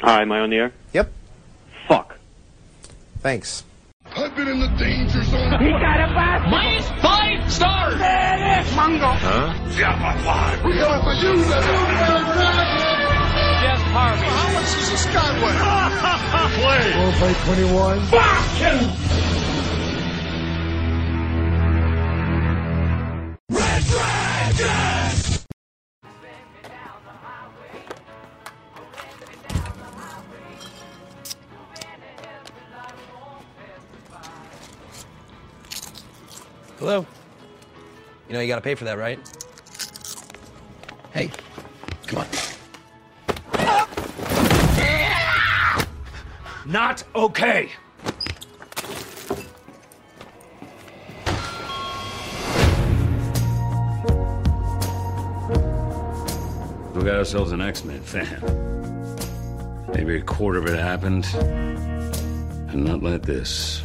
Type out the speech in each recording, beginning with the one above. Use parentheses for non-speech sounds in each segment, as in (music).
Hi, am I on the air? Yep. Fuck. Thanks. I've been in the danger zone. He got a bus. Minus five stars. Mango. Yeah, but why? We're coming for you, Jeff Harvey. How much is a skyway? Play. Four by twenty-one. Hello? You know you gotta pay for that, right? Hey, come on. Not okay. We got ourselves an X-Men fan. Maybe a quarter of it happened, and not like this.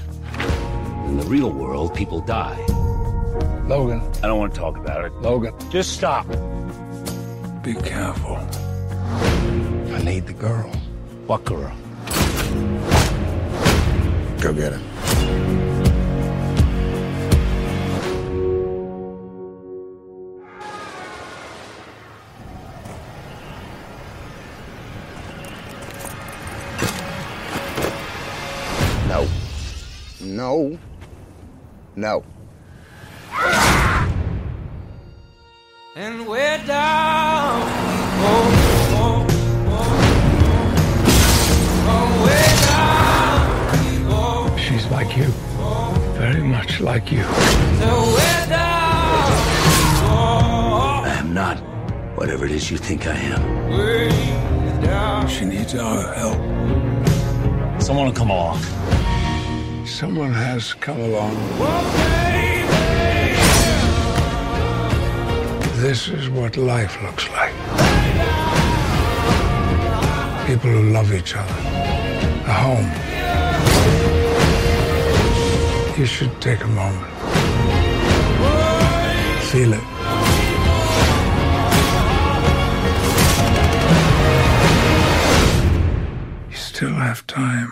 In the real world, people die. Logan, I don't want to talk about it. Logan, Just stop. be careful. I need the girl. What girl? Go get her. No. No. No. Like you. I am not whatever it is you think I am. She needs our help. Someone will come along. Someone has come along. This is what life looks like. People who love each other. A home. You should take a moment. Feel it. You still have time.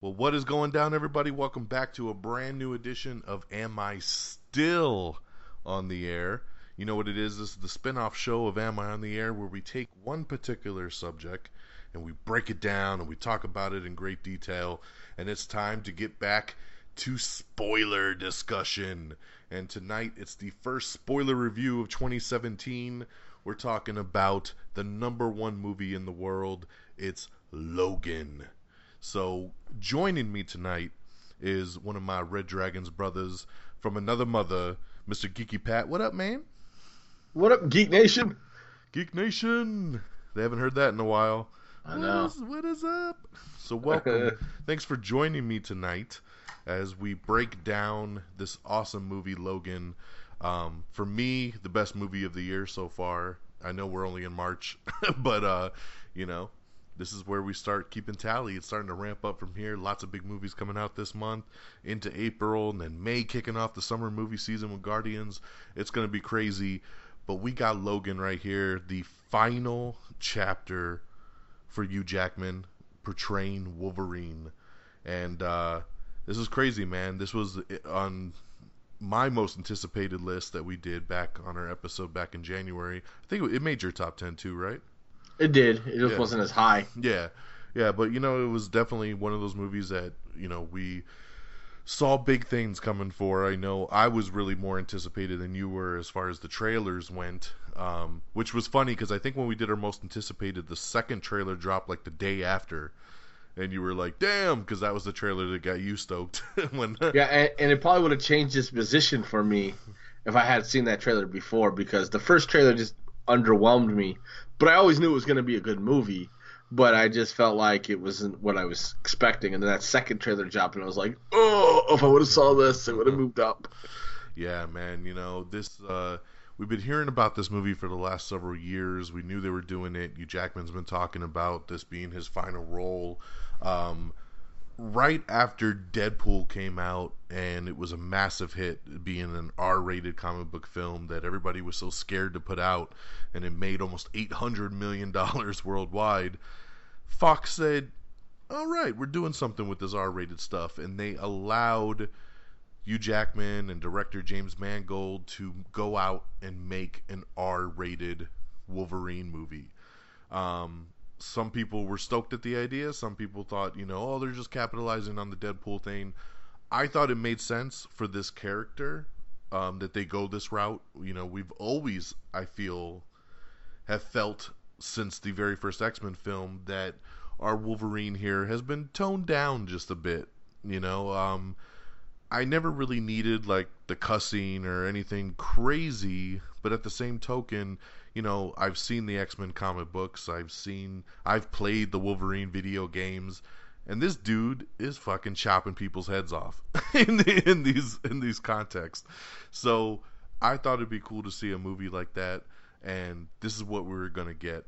Well, what is going down, everybody? Welcome back to a brand new edition of Am I Still on the Air? You know what it is? This is the spin off show of Am I on the Air where we take one particular subject and we break it down and we talk about it in great detail. And it's time to get back to spoiler discussion. And tonight it's the first spoiler review of 2017. We're talking about the number one movie in the world. It's Logan. So joining me tonight is one of my Red Dragons brothers from another mother, Mr. Geeky Pat. What up, man? What up, Geek Nation? Geek Nation. They haven't heard that in a while. I know. What is, what is up? So welcome. (laughs) Thanks for joining me tonight as we break down this awesome movie, Logan. Um, for me, the best movie of the year so far. I know we're only in March, (laughs) but uh, you know, this is where we start keeping tally. It's starting to ramp up from here. Lots of big movies coming out this month into April, and then May kicking off the summer movie season with Guardians. It's going to be crazy. But we got Logan right here, the final chapter for Hugh Jackman portraying Wolverine. And uh, this is crazy, man. This was on my most anticipated list that we did back on our episode back in January. I think it made your top 10 too, right? It did. It just Yeah. wasn't as high. Yeah, yeah, but you know, it was definitely one of those movies that you know we saw big things coming for. I know I was really more anticipated than you were as far as the trailers went, um, which was funny because I think when we did our most anticipated, the second trailer dropped like the day after, and you were like, "Damn," because that was the trailer that got you stoked (laughs) when. Yeah, and, and it probably would have changed this position for me if I had seen that trailer before because the first trailer just underwhelmed me. But I always knew it was going to be a good movie. But I just felt like it wasn't what I was expecting. And then that second trailer dropped, and I was like, oh, if I would have saw this, it would have moved up. Yeah, man. You know this. Uh, we've been hearing about this movie for the last several years. We knew they were doing it. Hugh Jackman's been talking about this being his final role. Um, right after Deadpool came out and it was a massive hit, being an R-rated comic book film that everybody was so scared to put out, and it made almost eight hundred million (laughs) dollars worldwide. Fox said, "All right, we're doing something with this R-rated stuff," and they allowed Hugh Jackman and director James Mangold to go out and make an R-rated Wolverine movie. Um, some people were stoked at the idea. Some people thought, you know, oh, they're just capitalizing on the Deadpool thing. I thought it made sense for this character um, that they go this route. You know, we've always, I feel, have felt since the very first X Men film that our Wolverine here has been toned down just a bit. You know, um, I never really needed like the cussing or anything crazy, but at the same token, you know, I've seen the X Men comic books, I've seen, I've played the Wolverine video games, and this dude is fucking chopping people's heads off (laughs) in the, in these in these contexts. So I thought it'd be cool to see a movie like that, and this is what we were gonna get.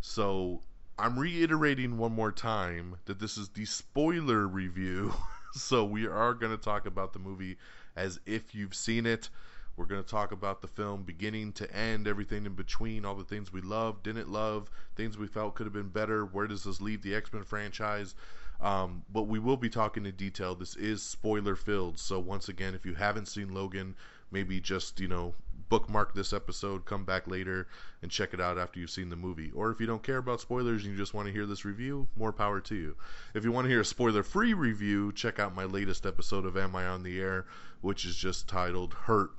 So I'm reiterating one more time that this is the spoiler review. (laughs) so we are going to talk about the movie as if you've seen it. We're going to talk about the film beginning to end, everything in between, all the things we loved, didn't love, things we felt could have been better. Where does this leave the X Men franchise? Um, but we will be talking in detail. This is spoiler filled. So, once again, if you haven't seen Logan, maybe just, you know, bookmark this episode, come back later, and check it out after you've seen the movie. Or if you don't care about spoilers and you just want to hear this review, more power to you. If you want to hear a spoiler free review, check out my latest episode of Am I on the Air, which is just titled Hurt.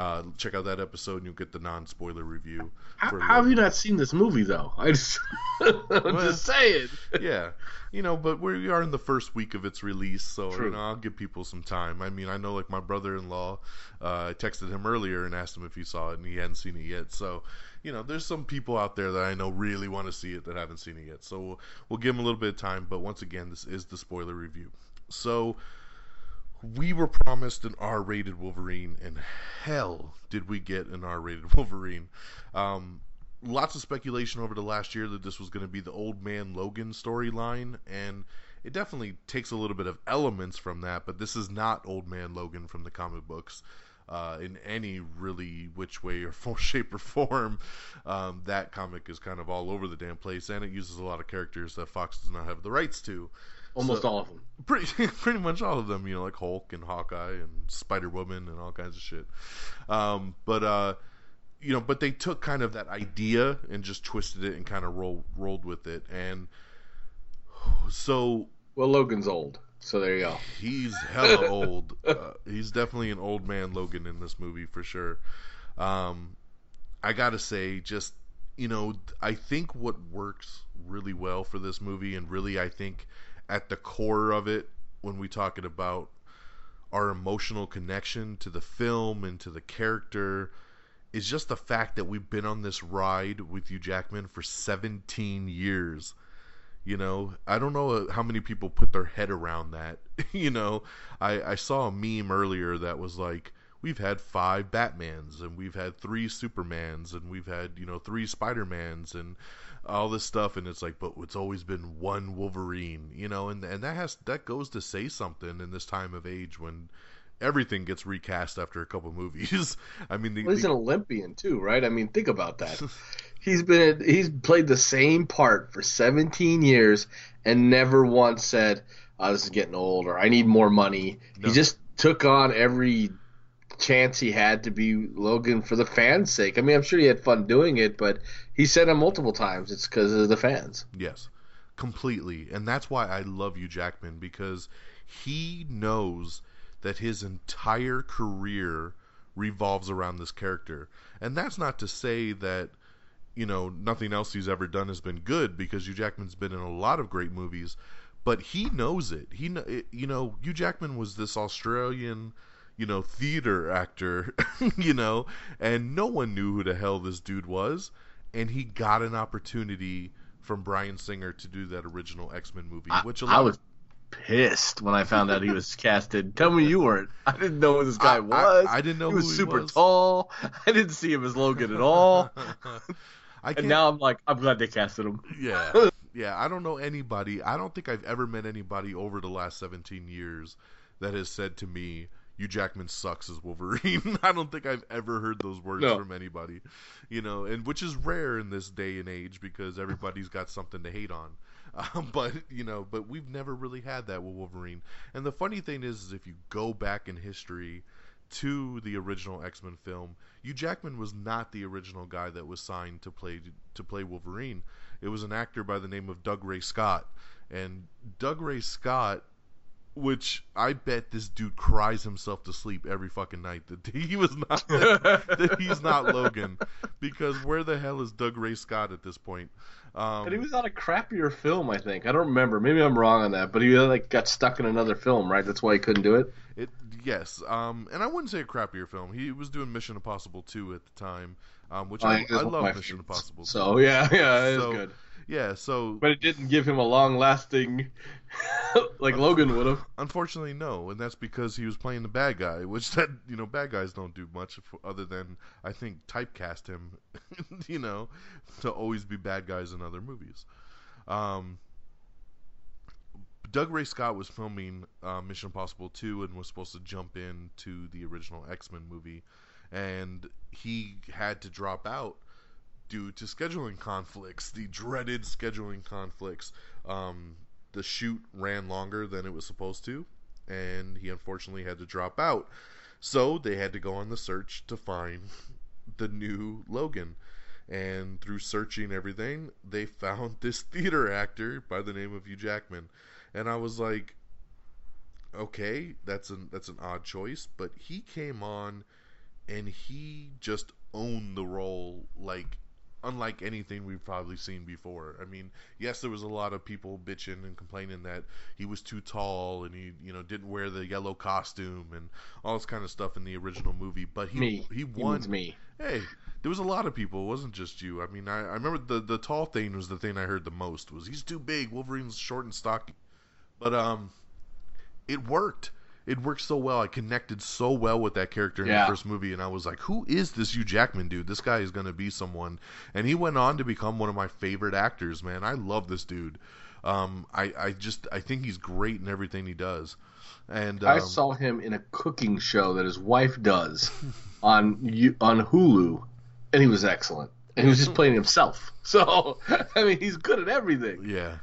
Uh, check out that episode and you'll get the non spoiler review. How, how have you not seen this movie though? (laughs) I just, I'm Well, just saying. (laughs) yeah, you know, but we are in the first week of its release, so True. you know I'll give people some time. I mean, I know like my brother-in-law, uh, I texted him earlier and asked him if he saw it, and he hadn't seen it yet. So, you know, there's some people out there that I know really want to see it that haven't seen it yet. So we'll, we'll give them a little bit of time. But once again, this is the spoiler review. So we were promised an R-rated Wolverine, and hell, did we get an R-rated (laughs) Wolverine? Um, lots of speculation over the last year that this was going to be the old man Logan storyline, and it definitely takes a little bit of elements from that, but this is not old man Logan from the comic books. Uh, in any really which way or form, (laughs) shape or form, um, that comic is kind of all over the damn place, and it uses a lot of characters that Fox does not have the rights to. Almost So- all of them. pretty (laughs) pretty much all of them, you know, like Hulk and Hawkeye and Spider Woman and all kinds of shit. Um, but uh, you know, but they took kind of that idea and just twisted it and kind of rolled rolled with it, and so Well, Logan's old, so there you go. he's hella old. (laughs) Uh, he's definitely an old man Logan in this movie for sure. Um, I gotta say, just you know, I think what works really well for this movie, and really, I think at the core of it, when we talking about our emotional connection to the film and to the character, is just the fact that we've been on this ride with Hugh Jackman for 17 years. You know, I don't know uh, how many people put their head around that. (laughs) you know, I, I saw a meme earlier that was like, we've had five Batmans and we've had three Supermans and we've had, you know, three Spider-Mans and all this stuff and it's like, but it's always been one Wolverine, you know, and, and that has, that goes to say something in this time of age when everything gets recast after a couple movies. (laughs) I mean, the, Well, he's the- an Olympian too, right? I mean, think about that. (laughs) he's been he's played the same part for 17 years and never once said, oh, "This is getting old" or "I need more money." No. He just took on every chance he had to be Logan for the fans' sake. I mean, I'm sure he had fun doing it, but he said it multiple times. It's because of the fans. Yes, completely. And that's why I love Hugh, Jackman, because he knows that his entire career revolves around this character. And that's not to say that, you know, nothing else he's ever done has been good, because Hugh Jackman's been in a lot of great movies. But he knows it. He, you know, Hugh Jackman was this Australian, you know, theater actor, (laughs) you know, and no one knew who the hell this dude was. And he got an opportunity from Bryan Singer to do that original X Men movie, I, which I was pissed when I found out he was (laughs) casted. Tell me you weren't. I didn't know who this guy I- I- was. I didn't know he was who he super was. tall. (laughs) I didn't see him as Logan at all. (laughs) I And now I'm like, I'm glad they casted him. yeah, yeah. I don't know anybody. I don't think I've ever met anybody over the last 17 years that has said to me, "Hugh Jackman sucks as Wolverine." (laughs) I don't think I've ever heard those words No. from anybody, you know, and which is rare in this day and age because everybody's got something to hate on. (laughs) Um, but you know, but we've never really had that with Wolverine. And the funny thing is, is if you go back in history to the original X-Men film, Hugh Jackman was not the original guy that was signed to play to play Wolverine. It was an actor by the name of Dougray Scott, and Dougray Scott, which I bet this dude cries himself to sleep every fucking night that (laughs) he was not that he's not Logan, because where the hell is Dougray Scott at this point? Um, But he was on a crappier film, I think. I don't remember. Maybe I'm wrong on that. But he like got stuck in another film, right? That's why he couldn't do it. It yes, um, and I wouldn't say a crappier film. He was doing Mission Impossible 2 at the time, um, which I, think I one of love Mission favorites. Impossible. So yeah, yeah, it is So, good. Yeah, so But it didn't give him a long lasting (laughs) like Logan would have. unfortunately no, and that's because he was playing the bad guy, which that you know bad guys don't do much f- other than I think typecast him, (laughs) you know, to always be bad guys in other movies. Um, Dougray Scott was filming uh, Mission Impossible 2 and was supposed to jump into the original X Men movie, and he had to drop out due to scheduling conflicts, the dreaded scheduling conflicts. Um, the shoot ran longer than it was supposed to, and he unfortunately had to drop out. So they had to go on the search to find the new Logan. And through searching everything, they found (laughs) this theater actor by the name of Hugh Jackman. And I was like, okay, that's an that's an odd choice, but he came on and he just owned the role like unlike anything we've probably seen before. I mean, yes, there was a lot of people bitching and complaining that he was too tall and he, you know, didn't wear the yellow costume and all this kind of stuff in the original movie. But he Me. he He won. means me. Hey, there was a lot of people. It wasn't just you. I mean, I, I remember the the tall thing was the thing I heard the most. Was he's too big? Wolverine's short and stocky. But um, it worked. It worked so well. I connected so well with that character in Yeah. the first movie, and I was like, "Who is this Hugh Jackman dude? This guy is gonna be someone." And he went on to become one of my favorite actors. Man, I love this dude. Um, I I just I think he's great in everything he does. And I um, saw him in a cooking show that his wife does on on Hulu, and he was excellent. And he was just (laughs) playing himself. So (laughs) I mean, he's good at everything. Yeah.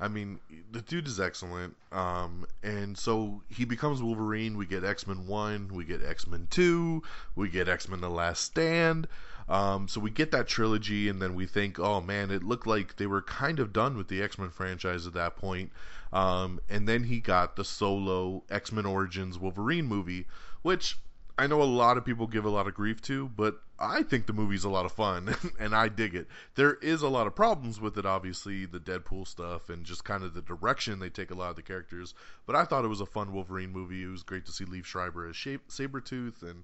I mean, the dude is excellent. Um, and so he becomes Wolverine. We get X Men 1, we get X Men 2, we get X Men The Last Stand. Um, so we get that trilogy, and then we think, oh man, it looked like they were kind of done with the X Men franchise at that point. Um, and then he got the solo X Men Origins Wolverine movie, which I know a lot of people give a lot of grief to, but I think the movie's a lot of fun (laughs) and I dig it. There is a lot of problems with it, obviously, the Deadpool stuff and just kind of the direction they take a lot of the characters. But I thought it was a fun Wolverine movie. It was great to see Liev Schreiber as Shape, Sabretooth and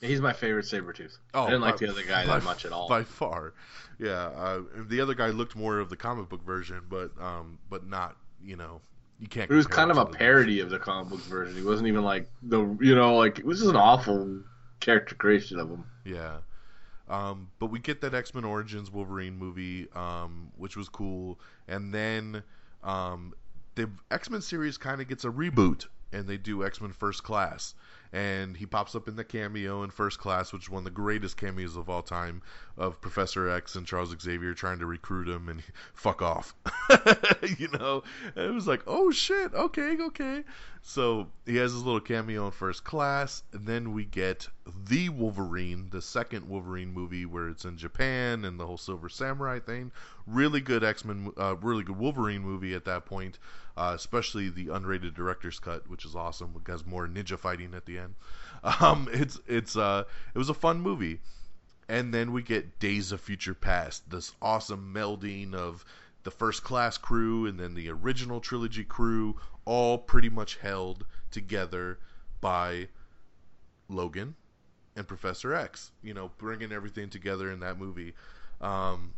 He's my favorite Sabretooth. Oh, I didn't like by- the other guy by- that much at all. By far, yeah. Uh, the other guy looked more of the comic book version, but um, but not you know you can't. It was kind of a parody of the comic book version. He wasn't even like the you know like it was just an awful character creation of him. Yeah. Um, but we get that X Men Origins Wolverine movie, um, which was cool, and then um, the X Men series kind of gets a reboot, and they do X Men First Class, and he pops up in the cameo in First Class, which is one of the greatest cameos of all time of Professor X and Charles Xavier trying to recruit him and (laughs) fuck off, (laughs) you know. And it was like, oh shit, okay, okay. So he has his little cameo in First Class, and then we get the Wolverine, the second Wolverine movie where it's in Japan and the whole Silver Samurai thing. Really good X Men, uh, really good Wolverine movie at that point, uh, especially the unrated director's cut, which is awesome. It has more ninja fighting at the end. (laughs) Um, it's it's uh, it was a fun movie. And then we get Days of Future Past, this awesome melding of the first class crew and then the original trilogy crew, all pretty much held together by Logan and Professor X. You know, bringing everything together in that movie. Um,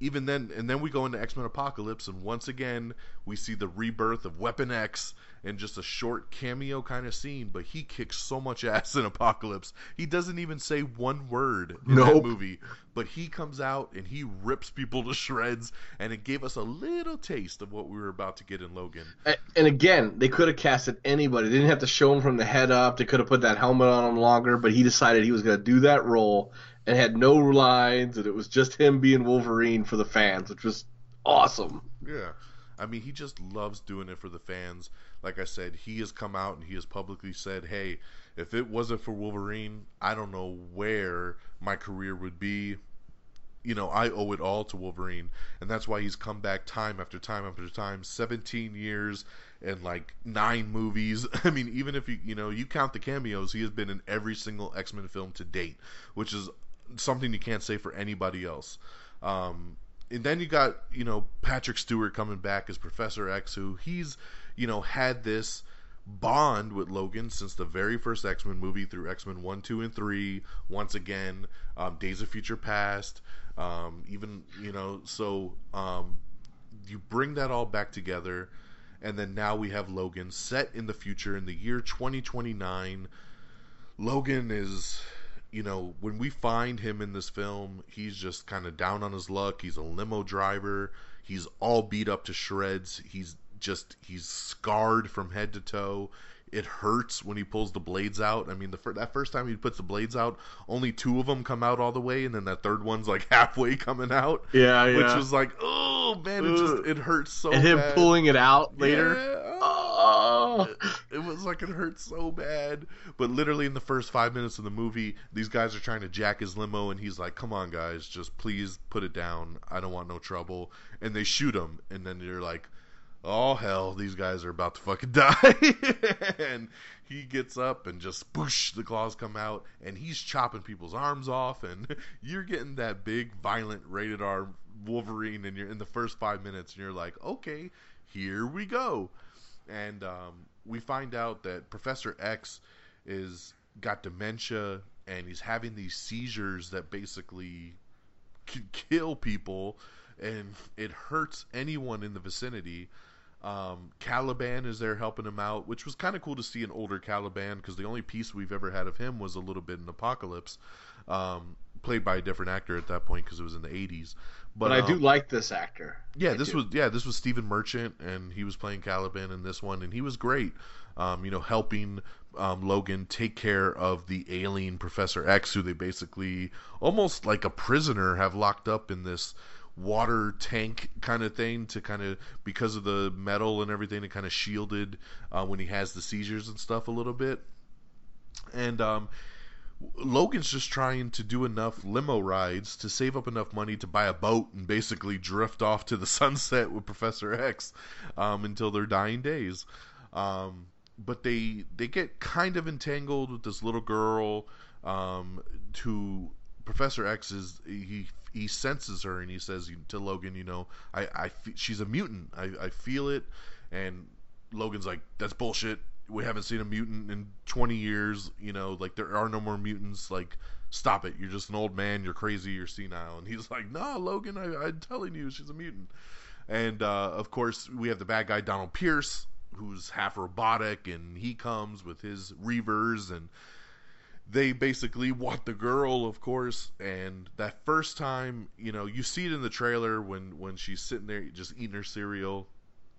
even then, and then we go into X Men Apocalypse, and once again we see the rebirth of Weapon X in just a short cameo kind of scene. But he kicks so much ass in Apocalypse. He doesn't even say one word in that Nope. movie, but he comes out and he rips people to shreds, and it gave us a little taste of what we were about to get in Logan. And again, they could have casted anybody. They didn't have to show him from the head up. They could have put that helmet on him longer, but he decided he was going to do that role and had no lines, and it was just him being Wolverine for the fans, which was awesome. Yeah. I mean, he just loves doing it for the fans. Like I said, he has come out and he has publicly said, hey, if it wasn't for Wolverine, I don't know where my career would be. You know, I owe it all to Wolverine. And that's why he's come back time after time after time 17 years and like nine movies. (laughs) I mean, even if you, you know, you count the cameos, he has been in every single X Men film to date, which is something you can't say for anybody else. Um, and then you got you know Patrick Stewart coming back as Professor X, who he's you know had this bond with Logan since the very first X Men movie through X Men one, two, and three. Once again, um, Days of Future Past, um, even you know so um, you bring that all back together, and then now we have Logan set in the future in the year 2029. Logan is you know, when we find him in this film, he's just kind of down on his luck. He's a limo driver. He's all beat up to shreds. He's just he's scarred from head to toe. It hurts when he pulls the blades out. I mean, the fir- that first time he puts the blades out, only two of them come out all the way, and then that third one's like (laughs) halfway coming out. Yeah, Which yeah. was like, oh man, it just it hurts so. Much And him bad. pulling it out later. Yeah. Oh. oh It was like it hurt so bad. But literally in the first five minutes of the movie, these guys are trying to jack his limo, and he's like, "Come on, guys, just please put it down. I don't want no trouble." And they shoot him, and then you're like, "Oh hell, these guys are about to fucking (laughs) die." and he gets up and just boosh, the claws come out, and he's chopping people's arms off, and (laughs) you're getting that big, violent, rated R Wolverine, and you're in the first five minutes, and you're like, "Okay, here we go." And um, we find out that Professor X is got dementia and he's having these seizures that basically can kill people, and it hurts anyone in the vicinity. Um, Caliban is there helping him out, which was kind of cool to see an older Caliban because the only piece we've ever had of him was a little bit in Apocalypse, um, played by a different actor at that point because it was in the 80s. But, I do um, like this actor. yeah, I this do. was yeah, this was Stephen Merchant, and he was playing Caliban in this one, and he was great. Um, you know, helping um, Logan take care of the alien Professor X, who they basically almost like a prisoner have locked up in this water tank kind of thing to kind of because of the metal and everything, it kind of shielded uh, when he has the seizures and stuff a little bit. And um, Logan's just trying to do enough limo rides to save up enough money to buy a boat and basically drift off to the (laughs) sunset with Professor X um, until their dying days. Um, but they they get kind of entangled with this little girl um, to Professor X is he he senses her and he says to Logan, you know, I I fe- she's a mutant. I I feel it, and Logan's like, that's bullshit. We haven't seen a mutant in 20 years. You know, like there are no more mutants. Like, stop it. You're just an old man. You're crazy. You're senile. And he's like, nah, Logan, I, I'm telling you, she's a mutant. And uh, of course, we have the bad guy Donald Pierce, who's half robotic, and he comes with his reavers and they basically want the girl, of course, and that first time, you know, you see it in the trailer when when she's sitting there just eating her cereal,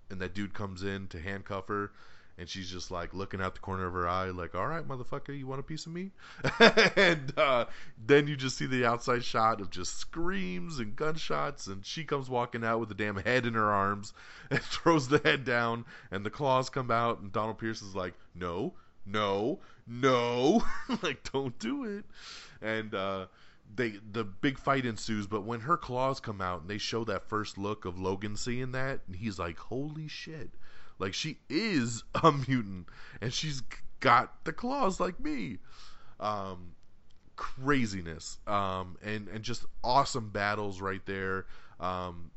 and that dude comes in to handcuff her, and she's just like looking out the corner of her eye, like, "All right, motherfucker, you want a piece of me?" (laughs) and uh, then you just see the outside shot of just screams and gunshots, and she comes walking out with a damn head in her arms, (laughs) and throws the head down, and the claws come out, and Donald Pierce is like, "No, no, no, (laughs) like don't do it. And uh, they the big fight ensues. But when her claws come out and they show that first look of Logan seeing that, and he's like, "Holy shit!" Like she is (laughs) a mutant, and she's got the claws like me. Um, craziness. Um, and and just awesome battles right there. Um,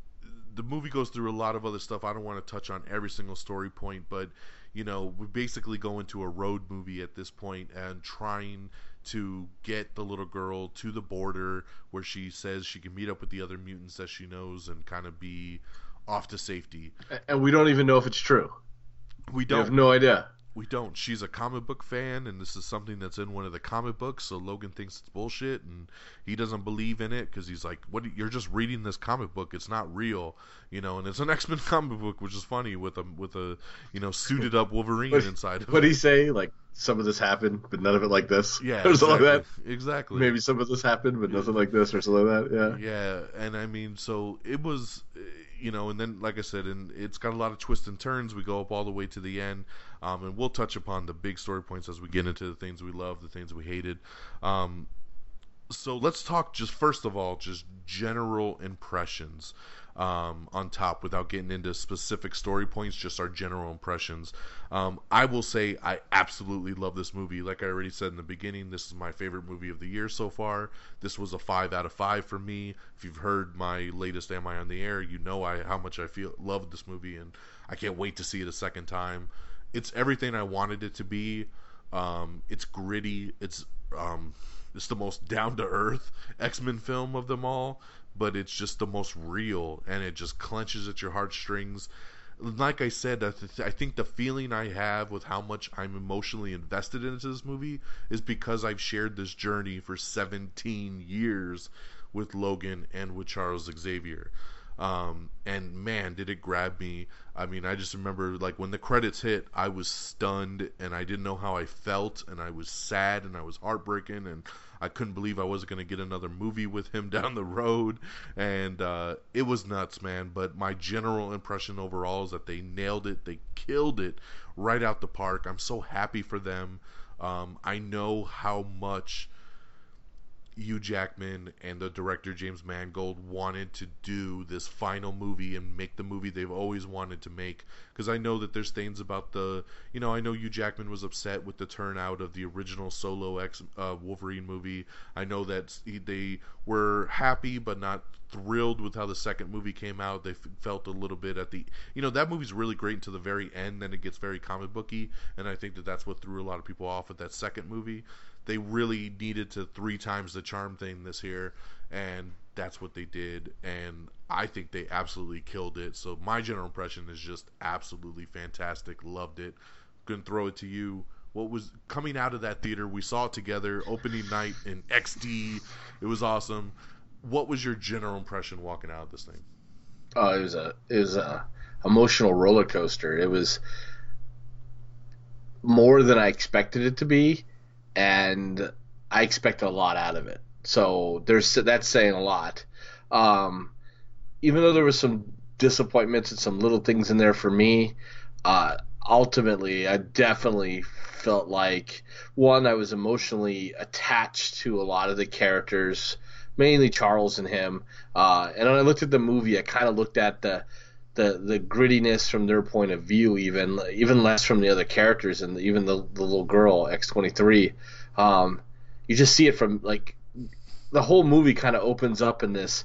the movie goes through a lot of other stuff. I don't want to touch on every single story point, but you know, we basically go into a road movie at this point and trying to get the little girl to the border where she says she can meet up with the other mutants that she knows and kind of be off to safety. And we don't even know if it's true. We We don't have no idea. we don't. She's a comic book fan, and this is something that's in one of the comic books. So Logan thinks it's bullshit, and he doesn't believe in it because he's like, "What? You're just reading this comic book. It's not real, you know." And it's an (laughs) X Men comic book, which is funny with a with a you know suited up Wolverine What- inside. What do he say? Like some of this happened, but none of it like this. (laughs) Yeah, or something like that. exactly. Exactly. Maybe some of this happened, but nothing like this, or something like that. Yeah. Yeah, and I mean, so it was, you know, and then like I said, and it's got a lot of twists and turns. We go up all the way to the end, um, and we'll touch upon the big story points as we get into the things we love, the things we hated. Um, so let's talk just first of all, just general impressions um, on top, without getting into specific story points. Just our general impressions. Um, I will say I absolutely love this movie. Like I already said in the beginning, this is my favorite movie of the year so far. This was a five out of five for me. If you've heard my latest "Am I on the Air," you know I how much I feel love this movie, and I can't wait to see it a second time. It's everything I wanted it to be. Um, it's gritty. It's um, it's the most down to earth X Men film of them all, but it's just the most real, and it just clenches at your heartstrings. Like I said, I, th- I think the feeling I have with how much I'm emotionally invested into this movie is because I've shared this journey for 17 years with Logan and with Charles Xavier. Um, and man, did it grab me. I mean, I just remember like when the credits hit, I was stunned and I didn't know how I felt and I was sad and I was heartbroken and I couldn't believe I wasn't going to get another movie with him (laughs) down the road. And uh, it was nuts, man. But my general impression overall is that they nailed it. They killed it right out the park. I'm so happy for them. Um, I know how much Hugh Jackman and the director James Mangold wanted to do this final movie and make the movie they've always wanted to make. Because I know that there's things about the, you know, I know Hugh Jackman was upset with the turnout of the original Solo X uh, Wolverine movie. I know that he, they were happy but not thrilled with how the second movie came out. They f- felt a little bit at the, you know, that movie's really great until the very end. Then it gets very comic booky, and I think that that's what threw a lot of people off with that second movie they really needed to three times the charm thing this year, and that's what they did. And I think they absolutely killed it. So my general impression is just absolutely fantastic. Loved it. Gonna throw it to you. What was coming out of that theater? We saw it together opening night in XD. It was awesome. What was your general impression walking out of this thing? Oh, it was a it was a emotional roller coaster. It was more than I expected it to be, and I expect a lot out of it. So there's that's saying a lot. Um, even though there was some disappointments and some little things in there for me, uh, ultimately I definitely felt like one I was emotionally attached to a lot of the characters, mainly Charles and him. Uh, and when I looked at the movie, I kind of looked at the the the grittiness from their point of view, even even less from the other characters and even the the little girl X twenty three. Um, you just see it from like the whole movie kind of opens up in this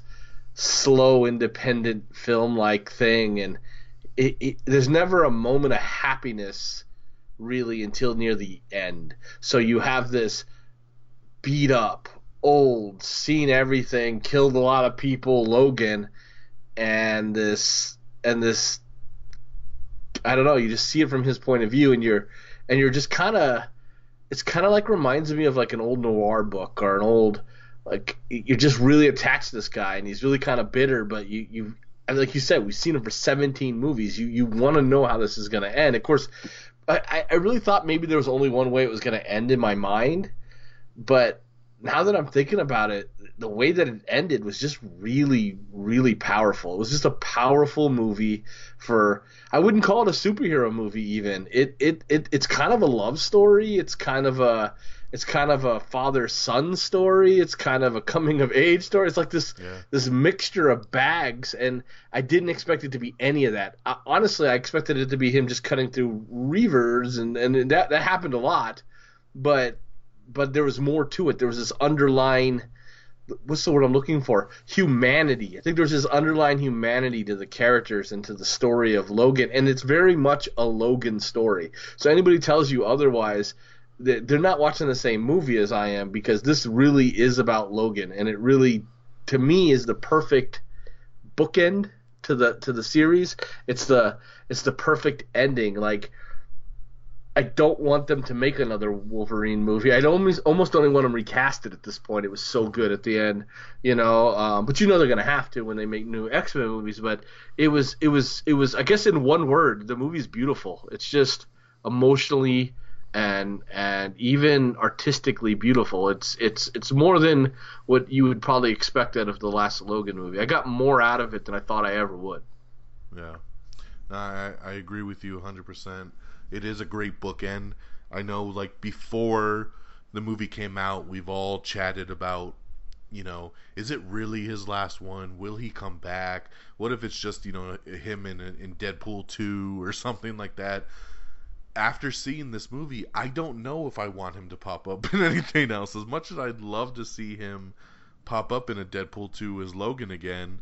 slow independent film like thing and it, it, there's never a moment of happiness really until near the end so you have this beat up old seen everything killed a lot of people logan and this and this i don't know you just see it from his point of view and you're and you're just kind of it's kind of like reminds me of like an old noir book or an old like you're just really attached to this guy and he's really kind of bitter but you you like you said we've seen him for 17 movies. You you want to know how this is going to end. Of course I, I really thought maybe there was only one way it was going to end in my mind but now that i'm thinking about it the way that it ended was just really really powerful it was just a powerful movie for i wouldn't call it a superhero movie even it it, it it's kind of a love story it's kind of a it's kind of a father son story. It's kind of a coming of age story. It's like this Yeah. this mixture of bags, and I didn't expect it to be any of that. I, honestly, I expected it to be him just cutting through reavers, and and that that happened a lot, but but there was more to it. There was this underlying what's the word I'm looking for? Humanity. I think there's this underlying humanity to the characters and to the story of Logan, and it's very much a Logan story. So anybody tells you otherwise, they- they're not watching the same movie as I am because this really is about Logan, and it really, to me, is the perfect bookend to the to the series. It's the it's the perfect ending. Like, I don't want them to make another Wolverine movie. I almost almost don't want them recast it at this point. It was so good at the end, you know. Um, but you know they're gonna have to when they make new X Men movies. But it was it was it was I guess in one word, the movie's beautiful. It's just emotionally and and even artistically beautiful. It's it's it's more than what you would probably expect out of the last Logan movie. I got more out of it than I thought I ever would. Yeah, no, I, I agree with you 100%. It is a great bookend. I know, like, before the movie came out, we've all chatted about, you know, is it really his last one? Will he come back? What if it's just, you know, him in, in Deadpool 2 or something like that? After seeing this movie, I don't know if I want him to pop up (laughs) in anything else. As much as I'd love to see him pop up in a Deadpool 2 as Logan again,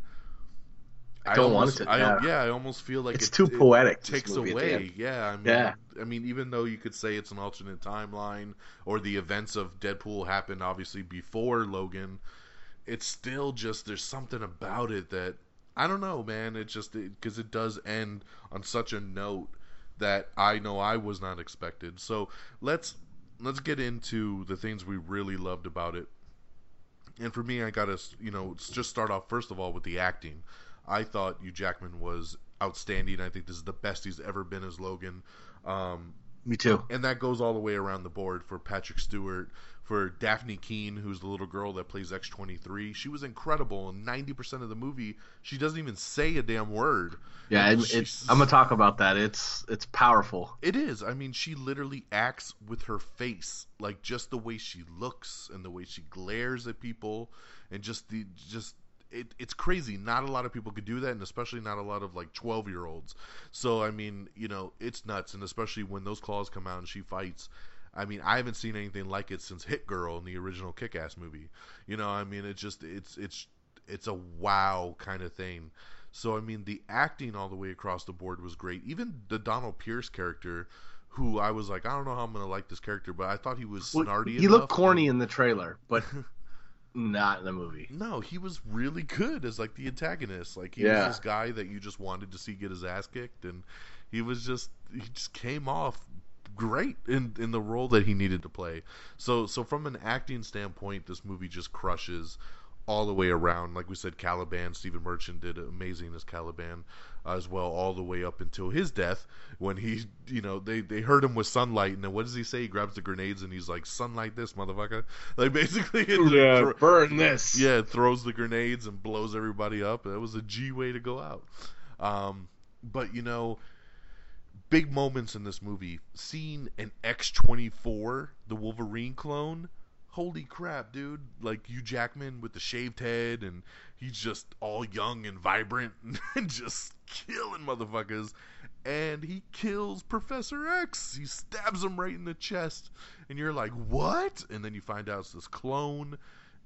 I don't want it to, I, yeah. I almost feel like It's it, too poetic, this takes movie at the away. Yeah, I mean, Yeah. I mean, even though you could say it's an alternate timeline or the events of Deadpool happened obviously before Logan, it's still just there's something about it that I don't know, man. It just because it, does end on such a note that I know I was not expected. So let's let's get into the things we really loved about it. And for me, I gotta you know just start off first of all with the acting. I thought Hugh Jackman was outstanding. I think this is the best he's ever been as Logan. Um, Me too. and that goes all the way around the board for Patrick Stewart, for Dafne Keen, who's the little girl that plays X23. She was incredible, and 90% of the movie, she doesn't even say a damn word. Yeah, and it's, I'm gonna talk about that. It's it's powerful. It is. I mean, she literally acts with her face, like just the way she looks and the way she glares at people, and just the just it, it's crazy. Not a lot of people could do that, and especially not a lot of like twelve year olds. So I mean, you know, it's nuts, and especially when those claws come out and she fights. I mean, I haven't seen anything like it since Hit Girl in the original Kick Ass movie. You know, I mean, it's just it's it's it's a wow kind of thing. So I mean, the acting all the way across the board was great. Even the Donald Pierce character, who I was like, I don't know how I'm gonna like this character, but I thought he was Well, snarty. he enough. looked corny in the trailer, but (laughs) not in the movie. No, he was really good as like the antagonist. Like he Yeah. was this guy that you just wanted to see get his ass kicked, and he was just he just came off great in in the role that he needed to play. So so from an acting standpoint, this movie just crushes all the way around. Like we said, Caliban, Stephen Merchant did amazing as Caliban as well, all the way up until his death when he, you know, they they hurt him with sunlight, and then what does he say? He grabs the grenades and he's like, "Sunlight this motherfucker!" (laughs) Like basically, Yeah, thro- burn this. yeah, throws the grenades and blows everybody up. That was a G way to go out. Um, but you know, big moments in this movie. Seeing an X24, the Wolverine clone. Holy crap, dude! Like Hugh Jackman with the shaved head, and he's just all young and vibrant, (laughs) and just killing motherfuckers. And he kills Professor X. He stabs him right in the chest, and you're like, "What?" And then you find out it's this clone,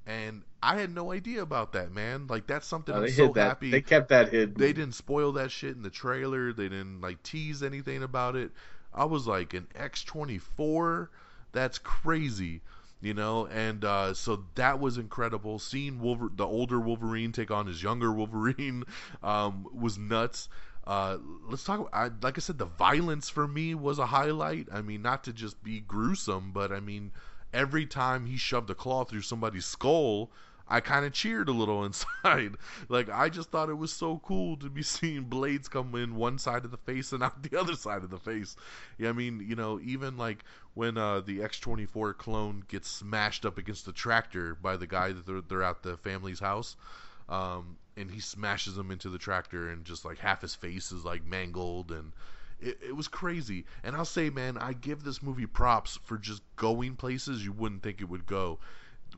and I had no idea about that, man. Like that's something Oh, I'm so that. happy They kept that hidden. they didn't spoil that shit in the trailer. They didn't like tease anything about it. I was like an X24. That's crazy, you know. And uh, so that was incredible. Seeing Wolver- the older Wolverine take on his younger Wolverine (laughs) um, was nuts. Uh, let's talk. I, like I said, the violence for me was a highlight. I mean, not to just be gruesome, but I mean, every time he shoved a claw through somebody's skull, I kind of cheered a little (laughs) inside. like I just thought it was so cool to be (laughs) seeing blades come in one side of the face and (laughs) out the other side of the face. Yeah, I mean, you know, even like when uh, the X24 clone gets smashed up against the tractor by the guy that they're, they're at the family's house. Um, and he smashes him into the tractor, and just like half his face is like mangled, and it, it was crazy. And I'll say, man, I give this movie props for just going places you wouldn't think it would go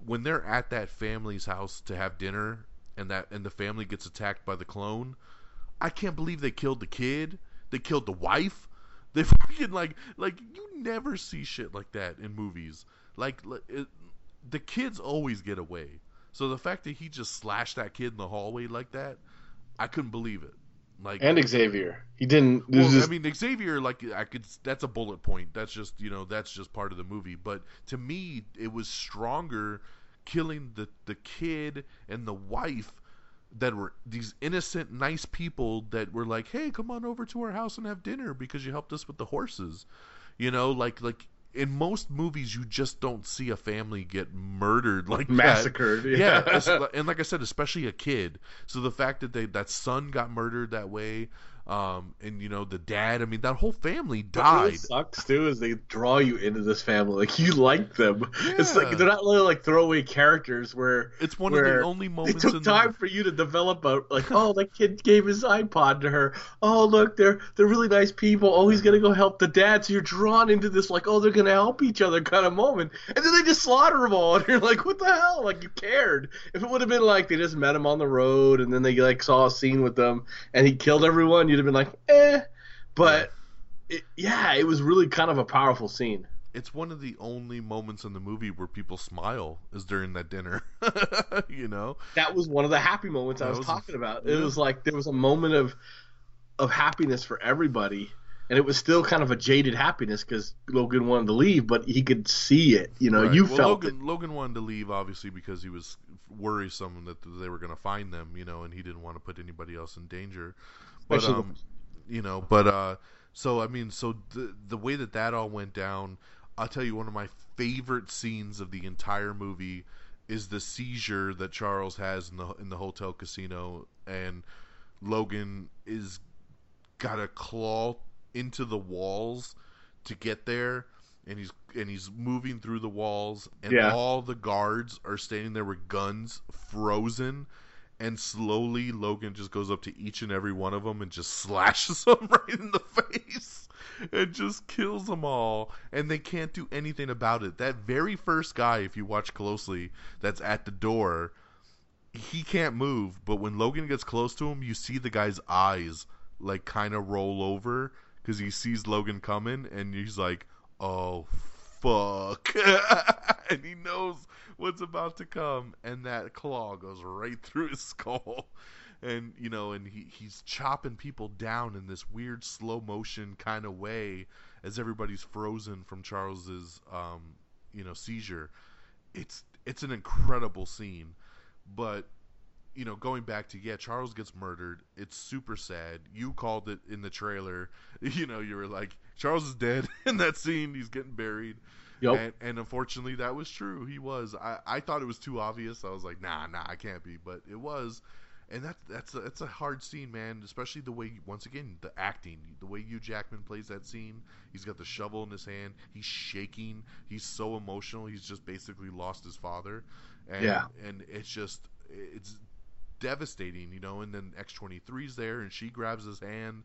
when they're at that family's house to have dinner and that and the family gets attacked by the clone, I can't believe they killed the kid. They killed the wife. (laughs) They fucking like like you never see shit like that in movies. Like it, the kids always get away. So the fact that he just slashed that kid in the hallway like that, I couldn't believe it. Like and Xavier. He didn't. well, just, I mean, Xavier, like I could, that's a bullet point. That's just you know, that's just part of the movie. But to me, it was stronger killing the the kid and the wife that were these innocent, nice people that were like, "Hey, come on over to our house and have dinner because you helped us with the horses." You know, like like in most movies, you just don't see a family get murdered like that. massacred. Yeah, Yeah. (laughs) and like I said, especially a kid. So the fact that they that son got murdered that way, um, and you know the dad. I mean, that whole family What really died. sucks too is they draw you into this family like you like them. It's like they're not really like throwaway characters where It's one of the only moments. It took time the for you to develop a like. Oh, that kid gave his iPod to her. Oh, look, they're they're really nice people. Oh, he's gonna go help the dad. So you're drawn into this like, oh, they're gonna help each other kind of moment, and then they just slaughter them all, (laughs) and you're like, what the hell? Like you cared. If it would have been like they just met him on the road, and then they like saw a scene with them, and he killed everyone, you'd have been like, eh. But it, yeah, it was really kind of a powerful scene. it's one of the only moments in the movie where people smile is during that dinner. (laughs) you know, that was one of the happy moments I was, was- talking about. yeah. It was like there was a moment of of happiness for everybody, and it was still kind of a jaded happiness because Logan wanted to leave, but he could see it. You know, Right. you well, felt Logan. Logan wanted to leave obviously because he was worrisome that they were going to find them. You know, and he didn't want to put anybody else in danger. But um, you know, but uh, so I mean, so the the way that that all went down, I'll tell you one of my favorite scenes of the entire movie is the seizure that Charles has in the in the hotel casino, and Logan is got to claw into the walls to get there, and he's and he's moving through the walls, and Yeah. all the guards are standing there with guns frozen. And slowly, Logan just goes up to each and every one of them and just slashes (laughs) them right in the face and just kills them all. And they can't do anything about it. That very first guy, if you watch closely, that's at the door, he can't move. But when Logan gets close to him, you see the guy's eyes like kind of roll over because he sees Logan coming, and he's like, "Oh fuck," (laughs) and he knows what's about to come, and that claw goes right (laughs) through his skull. And you know, and he, he's chopping people down in this weird slow motion kind of way as everybody's frozen from Charles's um, you know seizure. It's it's an incredible scene, but you know, going back to yeah, Charles gets murdered. It's super sad. You called it in the trailer. (laughs) You know, you were like, Charles is dead (laughs) in that scene. He's getting buried. Yep. And, and unfortunately, that was true. He was. I, I thought it was too obvious. I was like, nah, nah, I can't be. But it was. And that, that's a, that's a hard scene, man. Especially the way, once again, the acting, the way Hugh Jackman plays that scene. He's got the shovel in his hand. He's shaking. He's so emotional. He's just basically lost his father. And, Yeah. And it's just, it's devastating, you know. And then X23's there, and she grabs his hand.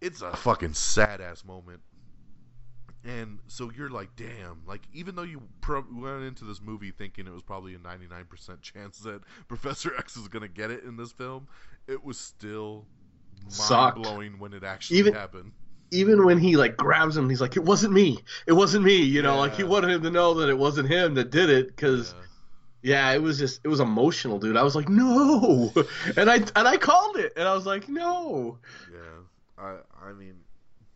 It's a fucking sad ass moment. And so you're like, damn, like even though you pro- went into this movie thinking it was probably a 99% chance that (laughs) Professor X is going to get it in this film, it was still mind blowing when it actually Even- happened. Even when he like grabs him, he's like, "It wasn't me. It wasn't me." You know, like he Yeah. wanted him to know that it wasn't him that did it because. Yeah. Yeah, it was just it was emotional, dude. I was like, no, (laughs) and I and I called it, and I was like, no. Yeah, I I mean,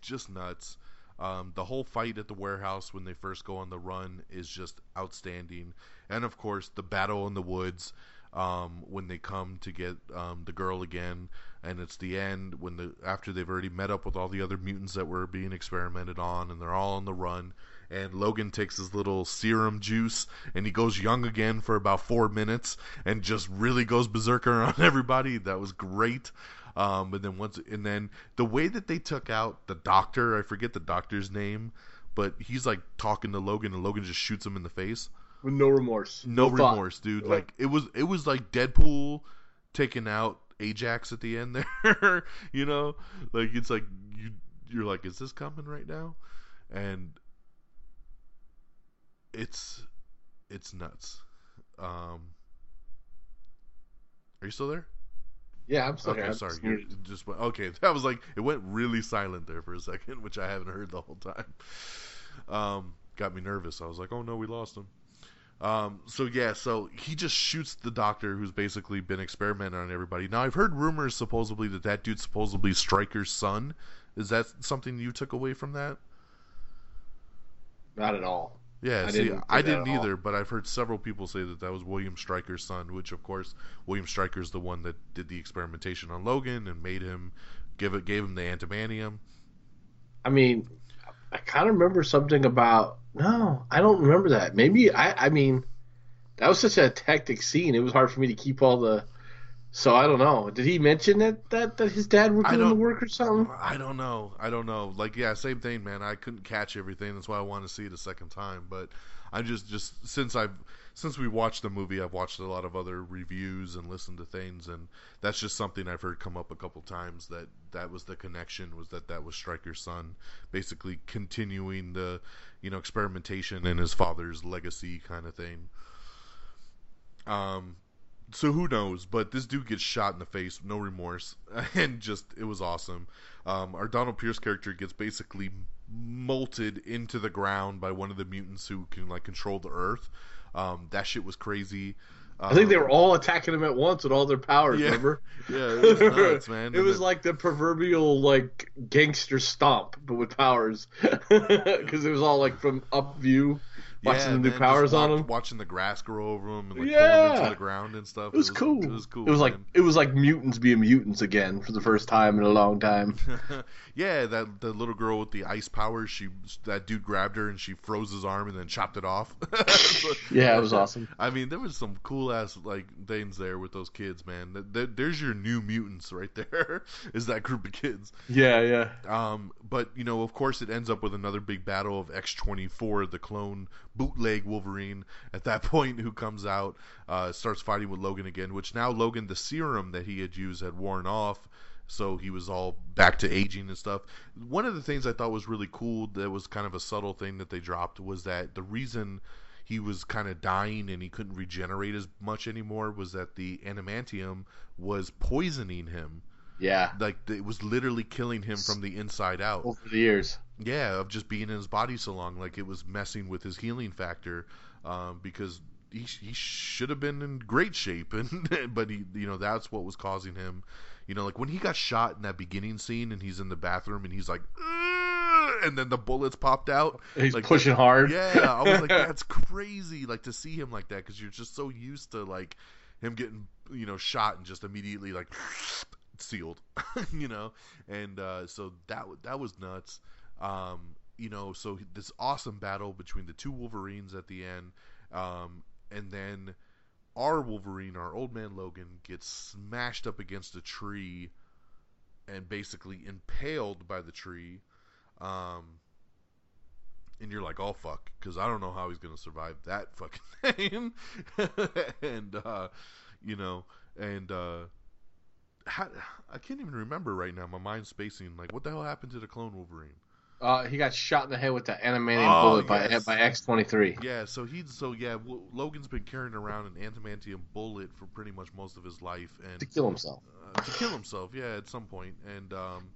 just nuts. Um, the whole fight at the warehouse when they first go on the run is just outstanding, and of course the battle in the woods um, when they come to get um, the girl again, and it's the end when the after they've already met up with all the other mutants that were being experimented on, and they're all on the run. And Logan takes his little serum juice and he goes young again for about four minutes and just really goes berserker (laughs) on everybody. That was great. Um, but then once, and then the way that they took out the doctor, I forget the doctor's name, but he's like talking to Logan, and Logan just shoots him in the face. With no remorse. No, thought. remorse, dude. Like it was, it was like Deadpool taking out Ajax at the end there. (laughs) you know, like it's like you, you're like, is this coming right now? And it's, it's nuts. Um, are you still there? Yeah, I'm sorry. Okay, I'm sorry. just You just went, okay. (laughs) That was like it went really silent there for a second, (laughs) which I haven't heard the whole time. Um, got me nervous. I was like, oh no, we lost him. Um, so yeah, so he just shoots the doctor who's basically been experimenting on everybody. Now I've heard rumors supposedly that that dude's supposedly Stryker's son. Is that something you took away from that? Not at all. Yeah, I see, didn't I didn't either, but I've heard several people say that that was William Stryker's son, which of course William Stryker's the one that did the experimentation on Logan and made him give it gave him the adamantium. I mean, I kind of remember something about. No, I don't remember that. Maybe I. I mean, that was such a hectic scene. It was hard for me to keep all the. So I don't know. Did he mention that that, that his dad was I doing the work or something? I don't know. I don't know. Like yeah, same thing, man. I couldn't catch everything. That's why I want to see it a second time. But I'm just just since I've since we watched the movie, I've watched a lot of other reviews and listened to things, and that's just something I've heard come up a couple times. That that was the connection was that that was Stryker's son, basically continuing the you know experimentation and his father's legacy kind of thing. Um, so who knows? But this dude gets shot in the face, no remorse, (laughs) and just it was awesome. Um, our Donald Pierce character gets basically molted into the ground by one of the mutants who can like control the Earth. Um, that shit was crazy. I think they Um, were all attacking him at once with all their powers. Yeah. Remember? (laughs) Yeah, it was nuts, (laughs) man. it And was then- like the proverbial like gangster stomp, but with powers, because it was all like from up view, watching yeah, the new powers on him. Watching the grass grow over him and like Yeah. into the ground and stuff. It was, cool. It was cool. It was like man. it was like mutants being mutants again for the first time in a long time. (laughs) yeah, that the little girl with the ice powers. She that dude grabbed her and she froze his arm and then chopped it off. So- (laughs) Yeah, it was awesome. I mean, there was some cool ass like things there with those kids, man. Th- th- There's your new mutants right there. (laughs) Is that group of kids? Yeah, yeah. Um, but you know, of course, it ends up with another big battle of X24, the clone bootleg Wolverine. At that (laughs) point, who comes out, uh, starts fighting with Logan again. Which now Logan, the serum that he had used had worn off, so he was all back to aging and stuff. One of the things I thought was really cool, that was kind of a subtle thing that they dropped, was that the reason he was kind of dying and he couldn't regenerate as much anymore was that the adamantium was poisoning him Yeah. like it was literally killing him from the inside out. Over the years. Yeah, of just being in his body so long, like it was messing with his healing factor, um, because he he should have been in great shape, (laughs) and but he you know that's what was causing him, you know, like when he got shot in that beginning scene and he's in the bathroom and he's like, "Ugh," and then the bullets popped out. He's like, pushing hard. Yeah, I was like, (laughs) that's crazy, like to see him like that because you're just so used to like him getting you know shot and just immediately like sealed, (laughs) you know, and uh, so that that was nuts. Um, you know, so this awesome battle between the two Wolverines at the end, um, and then our Wolverine, our old man Logan, gets smashed up against a tree and basically impaled by the tree. Um, and you're like, oh fuck, because I don't know how he's gonna survive that fucking (laughs) thing. (laughs) and uh, you know, and uh, how, I can't even remember right now. My mind's spacing. Like, what the hell happened to the clone Wolverine? Uh, he got shot in the head with the adamantium Oh, bullet by yes. by X twenty three. Yeah, so he's so yeah. W- Logan's been carrying around an adamantium bullet for pretty much most of his life, and To kill himself. uh, to kill himself. Yeah, at some point, and um,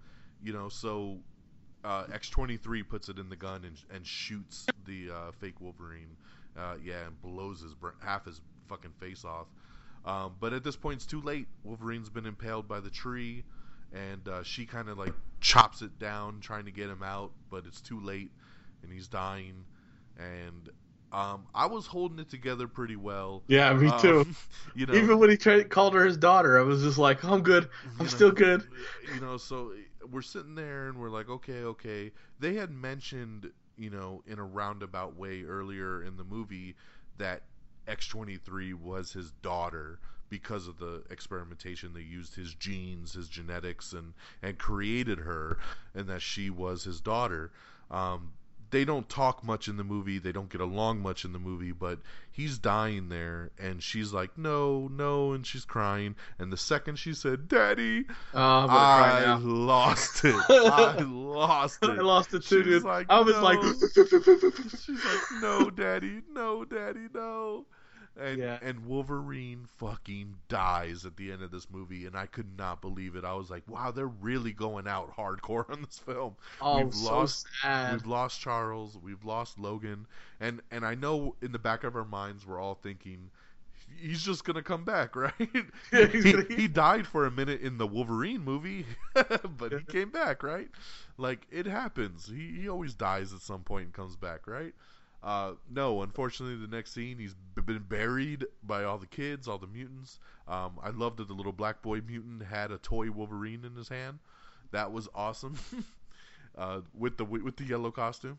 you know, so uh, X twenty three puts it in the gun and and shoots the uh, fake Wolverine. Uh, yeah, and blows his br- half his fucking face off. Um, but at this point, it's too late. Wolverine's been impaled by the tree, and uh, she kind of like chops it down, trying to get him out, but it's too late, and he's dying. And um, I was holding it together pretty well. Yeah, me Um, too. (laughs) you know, Even when he tried called her his daughter, I was just like, I'm good. (laughs) I'm you still good. You know, so we're sitting there and we're like, okay, okay. They had mentioned, you know, in a roundabout way earlier in the movie that X23 was his daughter because of the experimentation they used his genes, his genetics and and created her and that she was his daughter. Um they don't talk much in the movie. They don't get along much in the movie, but he's dying there, and she's like, "No, no," and she's crying. And the second she said, "Daddy," Oh, I'm gonna cry I lost it. (laughs) I lost it. I lost it too, She's dude. like, I was "No." like, She's like, "No, Daddy, no, Daddy, no." And, Yeah. and Wolverine fucking dies at the end of this movie, and I could not believe it. I was like, "Wow, they're really going out hardcore (laughs) on this film." Oh, we've so lost, sad. we've lost Charles, we've lost Logan, and and I know in the back of our minds we're all thinking, he's just gonna come back, (laughs) right? He, he died for a minute in the Wolverine movie, (laughs) but he came back, right? Like it happens. He he always dies at some point and comes back, right? Uh, no, unfortunately, the next scene he's b- been buried by all the kids, all the mutants. Um, I loved that the little black boy mutant had a toy Wolverine in his hand. That was awesome. (laughs) uh, with the with the yellow costume,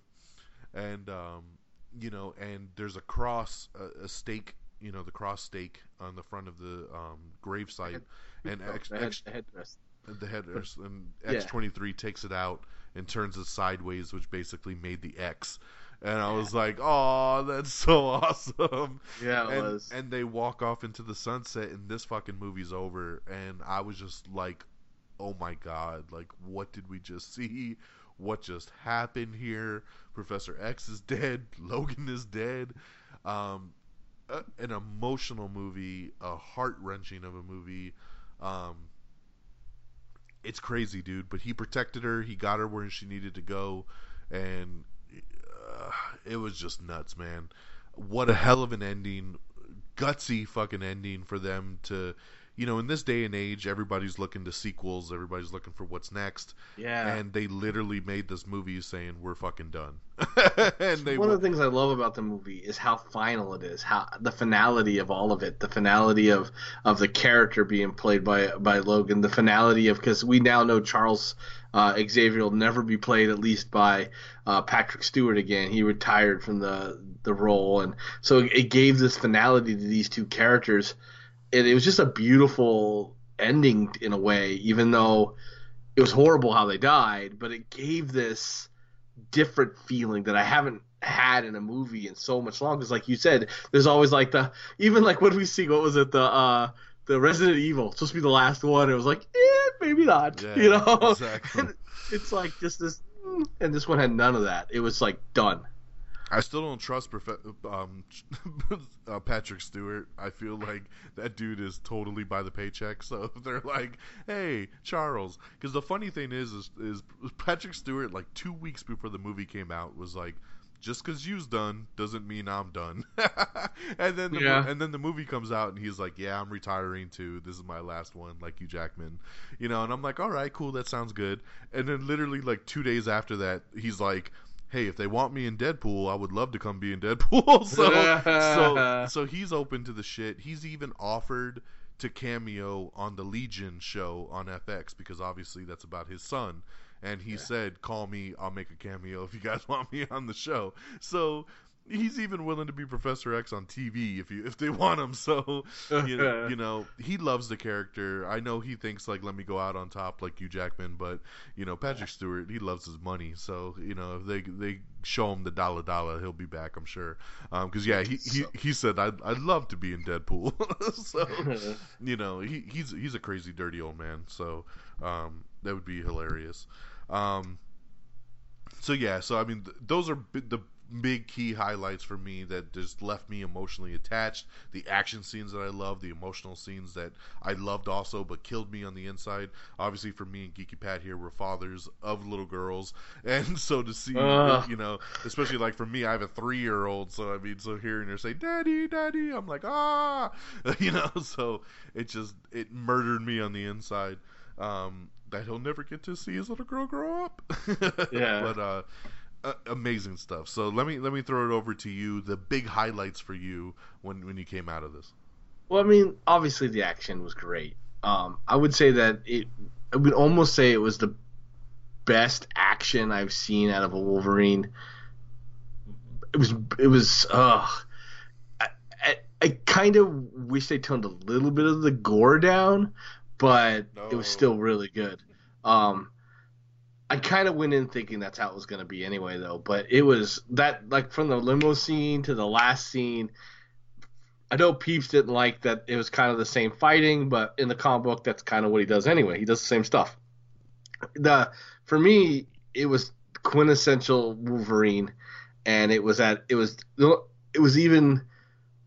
and um, you know, and there's a cross, a, a stake, you know, the cross stake on the front of the um, grave site, and X, The head- X, the headdress. the headrest, and X twenty three takes it out and turns it sideways, which basically made the X. And I was like, "Oh, that's so awesome!" Yeah, it and, was. And they walk off into the sunset, and this fucking movie's over. And I was just like, "Oh my god! Like, what did we just see? What just happened here? Professor X is dead. (laughs) Logan is dead." Um, a, an emotional movie, a heart wrenching of a movie. Um, it's crazy, dude. But he protected her. He got her where she needed to go, and uh, it was just nuts, man. What a hell of an ending, gutsy fucking ending for them to, you know, in this day and age, everybody's looking to sequels. Everybody's looking for what's next. Yeah. And they literally made this movie saying we're fucking done. (laughs) and they One of the things I love about the movie is how final it is, how the finality of all of it, the finality of of the character being played by by Logan, the finality of because we now know Charles uh, Xavier will never be played at least by uh, Patrick Stewart again. He retired from the the role, and so it gave this finality to these two characters. And it was just a beautiful ending in a way, even though it was horrible how they died, but it gave this different feeling that I haven't had in a movie in so much long. Because, like you said, there's always like the even like when we see what was it the uh the Resident Evil supposed to be the last one. It was like eh, maybe not, Yeah, you know. (laughs) exactly. It's like just this, and this one had none of that. It was like done. I still don't trust Profe- um, (laughs) uh, Patrick Stewart. I feel like that dude is totally by the paycheck. (laughs) So they're like, "Hey, Charles," because the funny thing is, is, is Patrick Stewart like two weeks before the movie came out was like, "Just because you's done doesn't mean I'm done." (laughs) and then the, Yeah. and then the movie comes out and he's like, "Yeah, I'm retiring too. This is my last one." Like you, Jackman, you know. And I'm like, "All right, cool. That sounds good." And then literally like two days after that, he's like hey, if they want me in Deadpool, I would love to come be in Deadpool. (laughs) so, so, (laughs) so he's open to the shit. He's even offered to cameo on the Legion show on FX because obviously that's about his son. And he said, "Call me. I'll make a cameo if you guys (laughs) want me on the show." So he's even willing to be Professor X on TV if you if they want him. (laughs) So you know, (laughs) you know, he loves the character. I know he thinks like let me go out on top like Hugh Jackman, but you know Patrick Stewart he loves his money. So you know if they they show him the dollar dollar, he'll be back. I'm sure. Because yeah, he, he he said I'd I'd love to be in Deadpool. so you know he he's he's a crazy dirty old man. So um, that would be hilarious. Um, so yeah, so I mean, th- those are b- the big key highlights for me that just left me emotionally attached. The action scenes that I love, the emotional scenes that I loved also, but killed me on the inside. Obviously, for me and Geeky Pat here, we're fathers of little girls, (laughs) and so to see, Ugh. you know, especially like for me, I have a three-year-old, so I mean, so hearing her say "Daddy, Daddy," I'm like, ah, (laughs) you know, so it just it murdered me on the inside. Um, that he'll never get to see his little girl grow up. (laughs) Yeah. but uh, uh, amazing stuff. So let me let me throw it over to you. The big highlights for you when when you came out of this. Well, I mean, obviously the action was great. Um, I would say that it. I would almost say it was the best action I've seen out of a Wolverine. It was. It was. Uh, I, I, I kind of wish they toned a little bit of the gore down, but it was still really good. Um, I kind of went in thinking that's how it was going to be anyway, though. But it was that like from the limo scene to the last scene. I know Peeps didn't like that it was kind of the same fighting, but in the comic book, that's kind of what he does anyway. He does the same stuff. The for me, it was quintessential Wolverine, and it was at it was it was even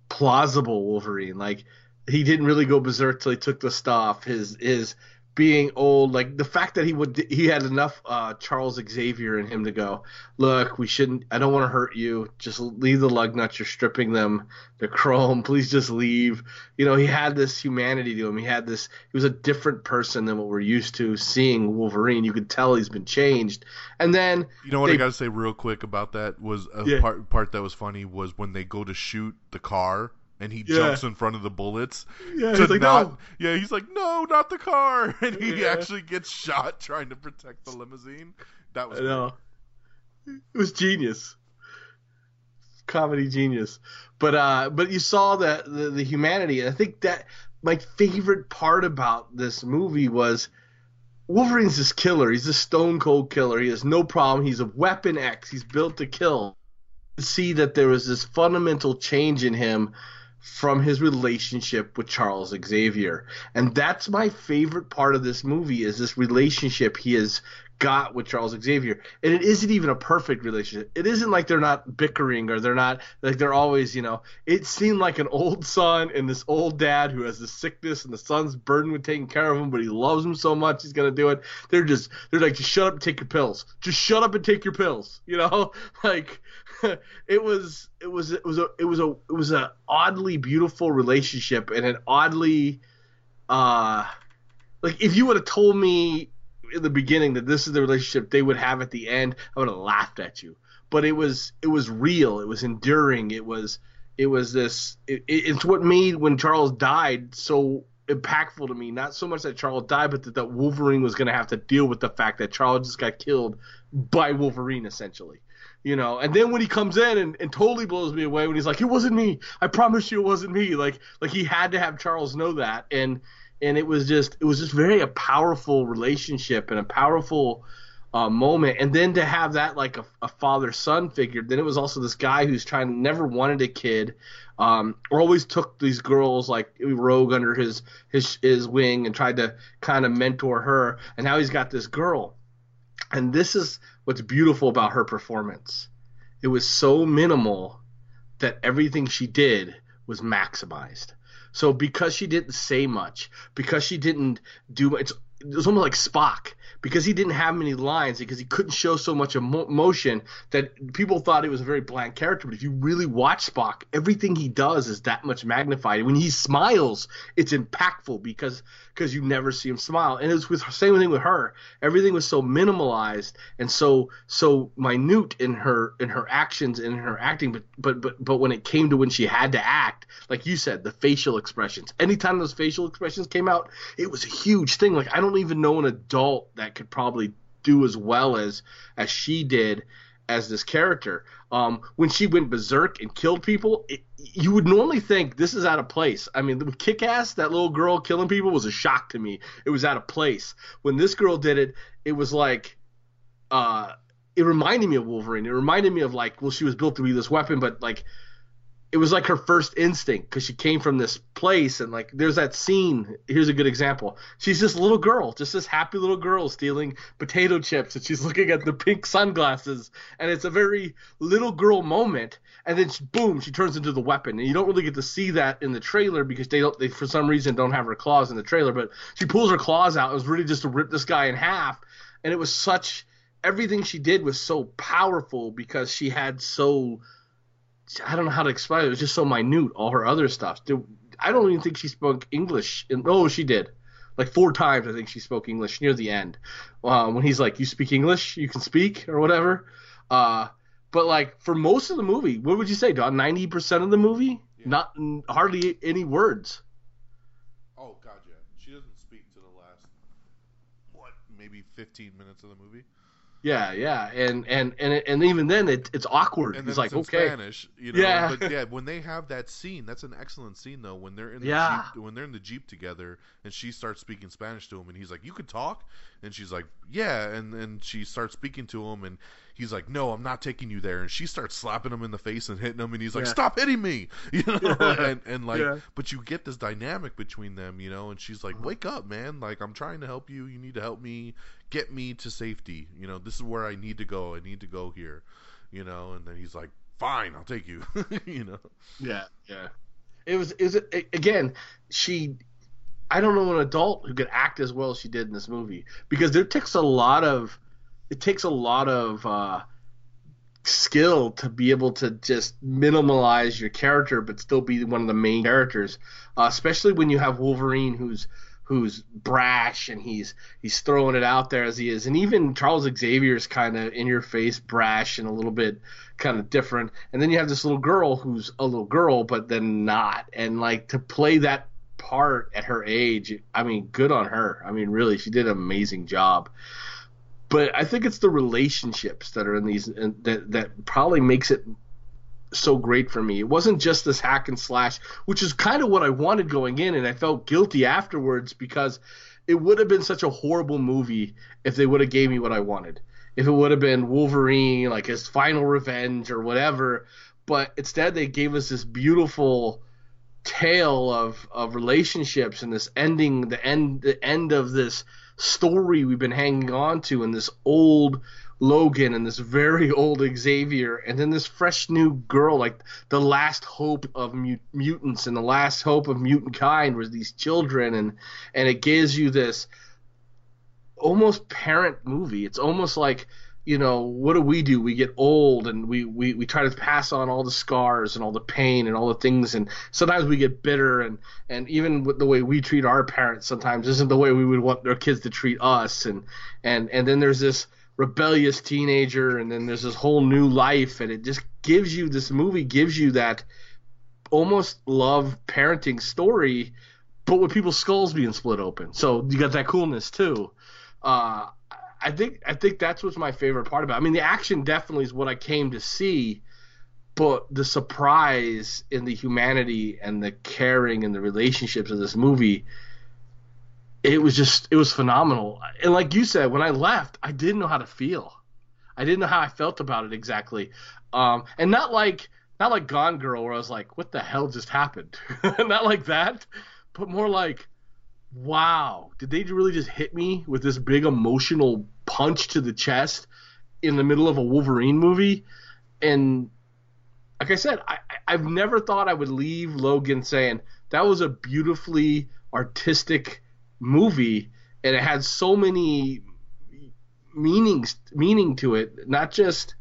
plausible Wolverine. Like he didn't really go berserk till he took the stuff. His his being old, like the fact that he would he had enough uh, Charles Xavier in him to go, look, we shouldn't. I don't want to hurt you. Just leave the lug nuts. You're stripping them. They're chrome. (laughs) Please just leave. You know, he had this humanity to him. He had this. He was a different person than what we're used to seeing Wolverine. You could tell he's been changed. And then You know what they- I got to say real quick about that was a Yeah. part part that was funny was when they go to shoot the car and he Yeah. jumps in front of the bullets. Yeah, to he's like, not, "No." Yeah, he's like, no, not the car, (laughs) and he Yeah. actually gets shot trying to protect the limousine. That was I know. It was genius. Comedy genius. But uh but you saw the, the the humanity I think that my favorite part about this movie was Wolverine's this killer. He's a stone cold killer. He has no problem. He's a weapon X. He's built to kill. See that there was this fundamental change in him from his relationship with Charles Xavier. And that's my favorite part of this movie is this relationship he has got with Charles Xavier. And it isn't even a perfect relationship. It isn't like they're not bickering or they're not like they're always, you know, it seemed like an old son and this old dad who has the sickness and the son's burdened with taking care of him, but he loves him so much he's gonna do it. They're just they're like, just shut up and take your pills. Just shut up and take your pills. You know? (laughs) Like (laughs) it was it was it was a it was a it was a oddly beautiful relationship and an oddly uh like if you would have told me in the beginning that this is the relationship they would have at the end, I would have laughed at you. But it was it was real. It was enduring. It was it was this. It, it- it's what made when Charles died so impactful to me. Not so much that Charles died, but that, that Wolverine was going to have to deal with the fact that Charles just got killed by Wolverine, essentially. You know, and then when he comes in and, and totally blows me away when he's like, "It wasn't me. I promise you, it wasn't me." Like, like he had to have Charles know that, and and it was just it was just very a powerful relationship and a powerful uh, moment. And then to have that like a, a father son figure then it was also this guy who's trying never wanted a kid um, or always took these girls like rogue under his his his wing and tried to kind of mentor her. And now he's got this girl and this is what's beautiful about her performance. It was so minimal that everything she did was maximized. So because she didn't say much, because she didn't do it's it was almost like Spock because he didn't have many lines because he couldn't show so much emotion that people thought he was a very bland character. But if you really watch Spock, everything he does is that much magnified. When he smiles, it's impactful because because you never see him smile. And it was with same thing with her. Everything was so minimalized and so so minute in her in her actions and in her acting. But but but but when it came to when she had to act, like you said, the facial expressions. Anytime those facial expressions came out, it was a huge thing. Like I don't even know an adult that could probably do as well as as she did as this character. Um, when she went berserk and killed people, it, you would normally think this is out of place. I mean, with Kick Ass, that little girl killing people was a shock to me. It was out of place. When this girl did it, it was like, uh, it reminded me of Wolverine. It reminded me of like, well, she was built to be this weapon, but like, it was like her first instinct because she came from this place and like there's that scene here's a good example. She's this little girl just this happy little girl stealing potato chips and she's looking at the pink sunglasses and it's a very little girl moment and then she, boom she turns into the weapon. And you don't really get to see that in the trailer because they don't they for some reason don't have her claws in the trailer but she pulls her claws out it was really just to rip this guy in half and it was such everything she did was so powerful because she had so I don't know how to explain it. It was just so minute. All her other stuff. I don't even think she spoke English. In, oh, she did. Like four times, I think she spoke English near the end. Uh, when he's like, "You speak English? You can speak," or whatever. Uh, but like for most of the movie, what would you say, Don? Ninety percent of the movie, not hardly any words. Oh god, yeah. She doesn't speak to the last what, maybe 15 minutes of the movie. Yeah, yeah, and and and and even then, it, it's awkward. And He's like, it's okay, Spanish, you know. Yeah. But yeah, when they have that scene, that's an excellent scene though. When they're in the Yeah. jeep, when they're in the jeep together, and she starts speaking Spanish to him, and he's like, "You could talk," and she's like, "Yeah," and and she starts speaking to him, and he's like, "No, I'm not taking you there," and she starts slapping him in the face and hitting him, and he's like, Yeah. "Stop hitting me," (laughs) you know, (laughs) Yeah. and and like, but you get this dynamic between them, you know, and she's Uh-huh. like, "Wake up, man! Like I'm trying to help you. You need to help me get me to safety. You know, this is where I need to go. I need to go here." You know, and then he's like, "Fine, I'll take you." (laughs) you know. Yeah, yeah. It was is it again. She, I don't know an adult who could act as well as she did in this movie because there takes a lot of, it takes a lot of uh, skill to be able to just minimalize your character but still be one of the main characters, uh, especially when you have Wolverine who's who's brash and he's he's throwing it out there as he is, and even Charles Xavier's kind of in your face, brash and a little bit kind of different, and then you have this little girl who's a little girl but then not, and like to play that part at her age, I mean, good on her. I mean, really, she did an amazing job. But I think it's the relationships that are in these that that probably makes it so great for me. It wasn't just this hack and slash, which is kind of what I wanted going in, and I felt guilty afterwards because it would have been such a horrible movie if they would have gave me what I wanted. If it would have been Wolverine, like his final revenge or whatever, but instead they gave us this beautiful tale of of relationships and this ending, the end, the end of this story we've been hanging on to, and this old Logan and this very (laughs) old Xavier, and then this fresh new girl, like the last hope of mut- mutants and the last hope of mutant kind was these children, and and it gives you this almost parent movie. It's almost like you know what do we do we get old and we, we we try to pass on all the scars and all the pain and all the things and sometimes we get bitter and and even with the way we treat our parents sometimes isn't the way we would want our kids to treat us and and and then there's this rebellious teenager and then there's this whole new life and it just gives you this movie gives you that almost love parenting story but with people's skulls being split open so you got that coolness too uh, I think I think that's what's my favorite part about. It. I mean, the action definitely is what I came to see, but the surprise in the humanity and the caring and the relationships of this movie, it was just it was phenomenal. And like you said, when I left, I didn't know how to feel. I didn't know how I felt about it exactly, um, and not like not like Gone Girl where I was like, what the hell just happened? (laughs) not like that, but more like wow, did they really just hit me with this big emotional punch to the chest in the middle of a Wolverine movie? And like I said, I, I've never thought I would leave Logan saying that was a beautifully artistic movie, and it had so many meanings meaning to it, not just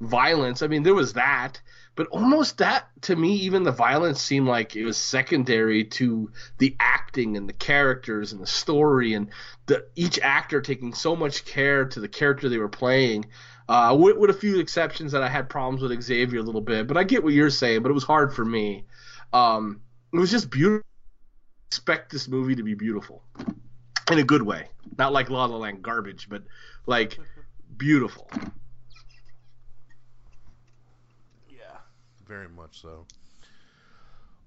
violence. I mean, there was that, but almost that to me even the violence seemed like it was secondary to the acting and the characters and the story and the each actor taking so much care to the character they were playing uh, with, with, a few exceptions that I had problems with Xavier a little bit, but I get what you're saying. But it was hard for me. Um, it was just beautiful. Expect this movie to be beautiful in a good way, not like La La Land garbage, but like beautiful. Yeah, very much so.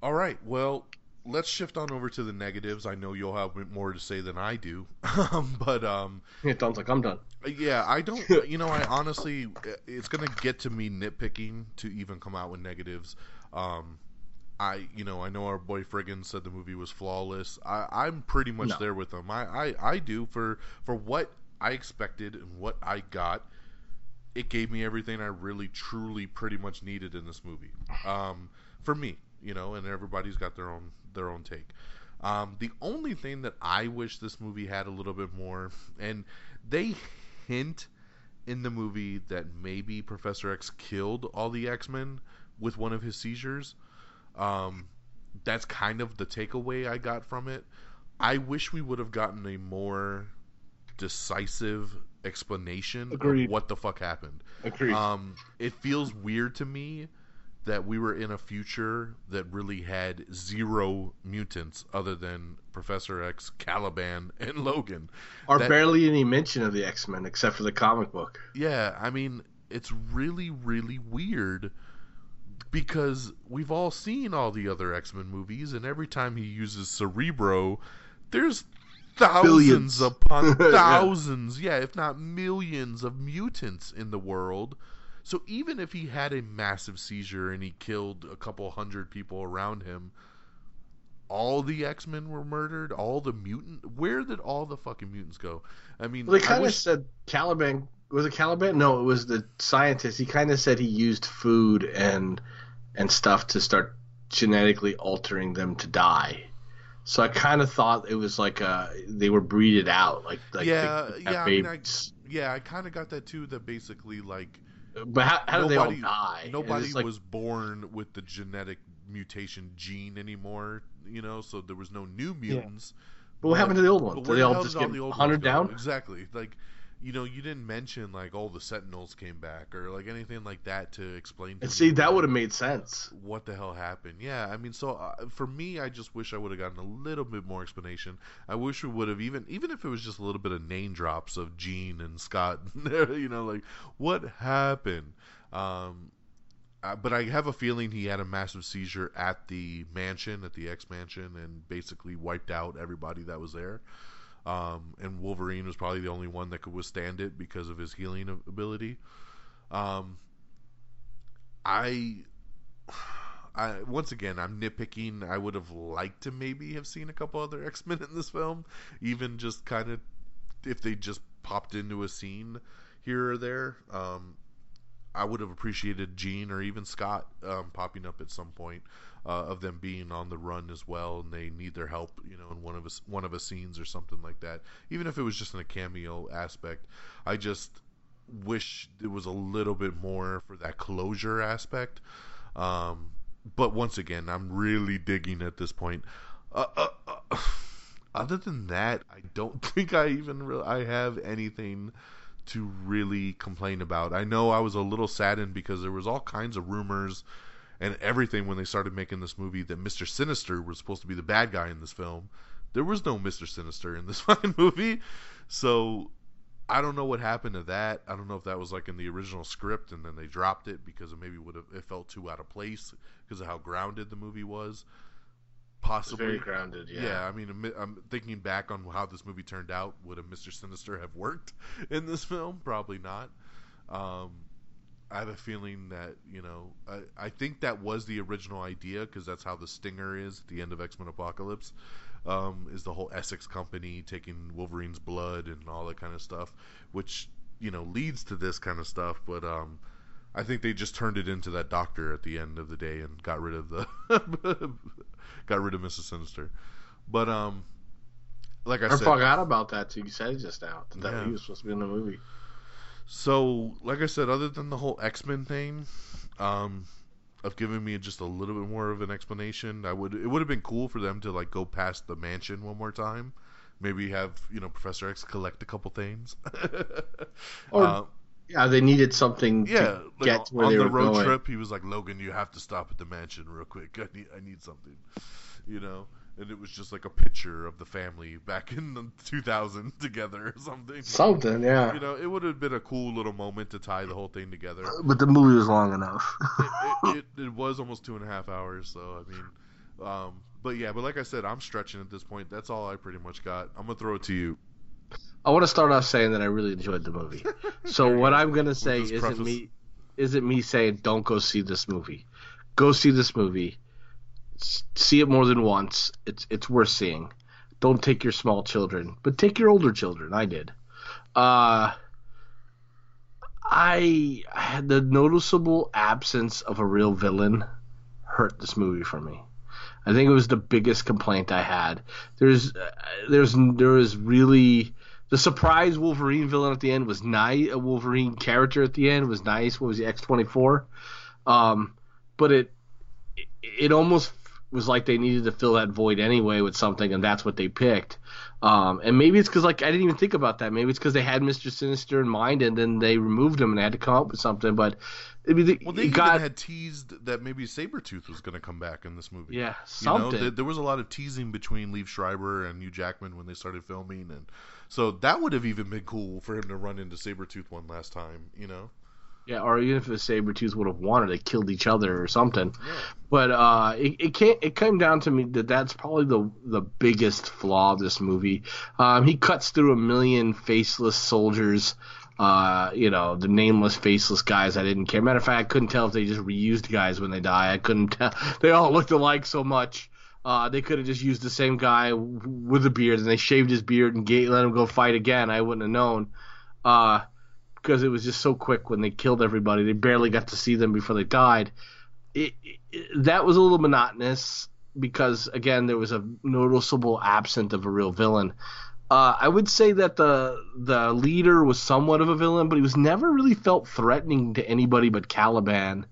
All right, well, let's shift on over to the negatives. I know you'll have more to say than I do, (laughs) but um, it sounds like I'm done. Yeah, I don't. (laughs) You know, I honestly, it's gonna get to me nitpicking to even come out with negatives. Um, I, you know, I know our boy Friggin said the movie was flawless. I, I'm pretty much no. there with him. I, I, I do for for what I expected and what I got it gave me everything I really, truly, pretty much needed in this movie. Um, for me, you know, and everybody's got their own their own take. Um, the only thing that I wish this movie had a little bit more, and they hint in the movie that maybe Professor X killed all the X Men with one of his seizures. Um, that's kind of the takeaway I got from it. I wish we would have gotten a more decisive explanation Agreed. of what the fuck happened. Agreed. Um, it feels weird to me that we were in a future that really had zero mutants other than Professor X, Caliban, and Logan. Or that, barely any mention of the X Men except for the comic book. Yeah, I mean, it's really, really weird because we've all seen all the other X Men movies, and every time he uses Cerebro, there's thousands Billions. upon (laughs) thousands, yeah. yeah, if not millions of mutants in the world. So even if he had a massive seizure and he killed a couple hundred people around him, all the X Men were murdered. All the mutant. Where did all the fucking mutants go? I mean, well, they kind of wish... said Caliban was it Caliban? No, it was the scientist. He kind of said he used food and and stuff to start genetically altering them to die. So I kind of thought it was like uh they were breeded out, like like yeah, they could have yeah, I mean, I, yeah, I kind of got that too. That basically, like, But how, how did they all nobody, die? Nobody like, was born with the genetic mutation gene anymore. You know, so there was no new mutants. But what happened to the old ones? Did they all just get the old ones hunted go? down? Exactly. Like, you know, you didn't mention like all the Sentinels came back or like anything like that to explain. To And see, that would have made sense. what the hell happened. Yeah, I mean, so uh, for me, I just wish I would have gotten a little bit more explanation. I wish we would have even, even if it was just a little bit of name drops of Jean and Scott, (laughs) you know, like what happened. Um, uh, but I have a feeling he had a massive seizure at the mansion, at the X mansion, and basically wiped out everybody that was there. Um, and Wolverine was probably the only one that could withstand it because of his healing ability. Um, I I once again I'm nitpicking. I would have liked to maybe have seen a couple other (laughs) X Men in this film, even just kind of if they just popped into a scene here or there. Um, I would have appreciated Jean or even Scott um, popping up at some point uh, of them being on the run as well, and they need their help, you know, in one of us one of the scenes or something like that. Even if it was just in a cameo aspect, I just wish there was a little bit more for that closure aspect. Um, but once again, I'm really digging at this point. Uh, uh, uh, other than that, I don't (laughs) think I even re- I have anything to really complain about. I know I was a little saddened because there was all kinds of rumors and everything when they started making this movie that Mr. Sinister was supposed to be the bad guy in this film. There was no Mr. Sinister in this (laughs) fucking movie. So I don't know what happened to that. I don't know if that was like in the original script and then they dropped it because it maybe would have it felt too out of place because of how grounded the movie was. Possibly very grounded, yeah. yeah. I mean, I'm- I'm thinking back on how this movie turned out. Would a Mr. Sinister have worked (laughs) in this film? Probably not. Um, I have a feeling that you know, I, I think that was the original idea because that's how the stinger is at the end of X Men Apocalypse. Um, is the whole Essex Company taking Wolverine's blood and all that kind of stuff, which you know leads to this kind of stuff. But um, I think they just turned it into that doctor at the end of the day and got rid of the (laughs) got rid of Mrs. Sinister. But um, like I, I said, forgot about that too. You said it just now that Yeah. he was supposed to be in the movie. So, like I said, other than the whole X Men thing, um, of giving me just a little bit more of an explanation, I would it would have been cool for them to like go past the mansion one more time. Maybe have you know Professor X collect a couple things. (laughs) Or Uh, yeah, they needed something yeah, to like, get to where on the road going. trip, he was like, "Logan, you have to stop at the mansion real quick. (laughs) I need I need something," you know. And it was just like a picture of the family back (laughs) in the 2000 together or something. Something, yeah. You know, it would have been a cool little moment to tie the whole thing together. (laughs) But the movie was long enough. (laughs) it, it, it was almost two and a half hours, so I mean, um, but yeah, but like I said, I'm stretching at this point. That's all I pretty much got. I'm gonna throw it to you. I want to start off saying that I really enjoyed the movie. So what I'm gonna say isn't preface. me isn't me saying don't go see this movie. Go see this movie. See it more than once. It's it's worth seeing. Don't take your small children, but take your older children. I did. Uh I had the noticeable absence of a real villain hurt this movie for me. I think it was the biggest complaint I had. There's, uh, there's, there was really the surprise Wolverine villain at the end was nice. A Wolverine character at the end was nice. What was the X twenty four? Um, but it, it almost was like they needed to fill that void anyway with something, and that's what they picked. Um, and maybe it's because like I didn't even think about that. Maybe it's because they had Mister Sinister in mind, and then they removed him, and they had to come up with something. But I mean, they, Well, they it even had teased that maybe Sabretooth was gonna come back in this movie. yeah You know, something. there, was a lot of teasing between Liev Schreiber and Hugh Jackman when they started filming, and so that would have even been cool for him to run into Sabretooth one last time. You know, Yeah, or even if the Sabretooth would have wanted, they killed each other or something. But uh, it it came it came down to me that that's probably the the biggest flaw of this movie. Um, he cuts through a million faceless soldiers. Uh, you know, the nameless, faceless guys. I didn't care. Matter of fact, I couldn't tell if they just reused guys when they die. I couldn't tell. (laughs) They all looked alike so much. Uh, they could have just used the same guy with a beard, and they shaved his beard and gave, let him go fight again. I wouldn't have known. Uh, because it was just so quick when they killed everybody. They barely got to see them before they died. it, it, that was a little monotonous because again there was a noticeable absence of a real villain. Uh, I would say that the the leader was somewhat of a villain, but he was never really felt threatening to anybody but Caliban.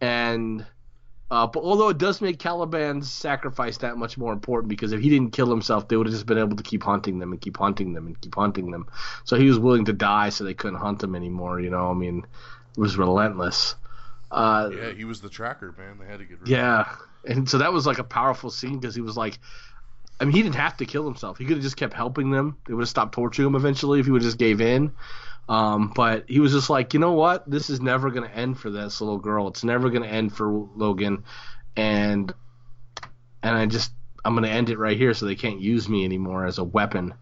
And uh, but although it does make Caliban's sacrifice that much more important because if he didn't kill himself, they would have just been able to keep hunting them and keep hunting them and keep hunting them. So he was willing to die so they couldn't hunt him anymore. You know, I mean, it was relentless. Uh, yeah, he was the tracker, man. They had to get rid yeah, of him. Yeah. And so that was like a powerful scene because he was like, I mean, he didn't have to kill himself. He could have just kept helping them. They would have stopped torturing him eventually if he would have just gave in. Um, but he was just like, you know what? This is never going to end for this little girl. It's never going to end for Logan, and and I just I'm going to end it right here so they can't use me anymore as a weapon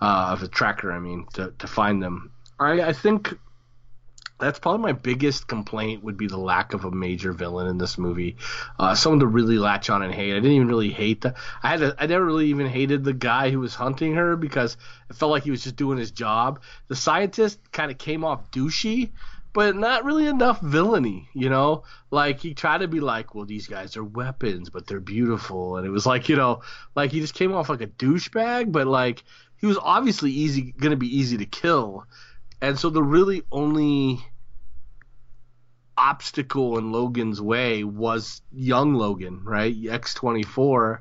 uh, of a tracker. I mean, to to find them. I I think that's probably my biggest complaint would be the lack of a major villain in this movie. Uh, someone to really latch on and hate. I didn't even really hate the. I had. A, I never really even hated the guy who was hunting her because it felt like he was just doing his job. The scientist kind of came off douchey, but not really enough villainy. You know, like he tried to be like, well, these guys are weapons, but they're beautiful, and it was like, you know, like he just came off like a douchebag, but like he was obviously easy, gonna be easy to kill. And so the really only obstacle in Logan's way was young Logan, right? X24.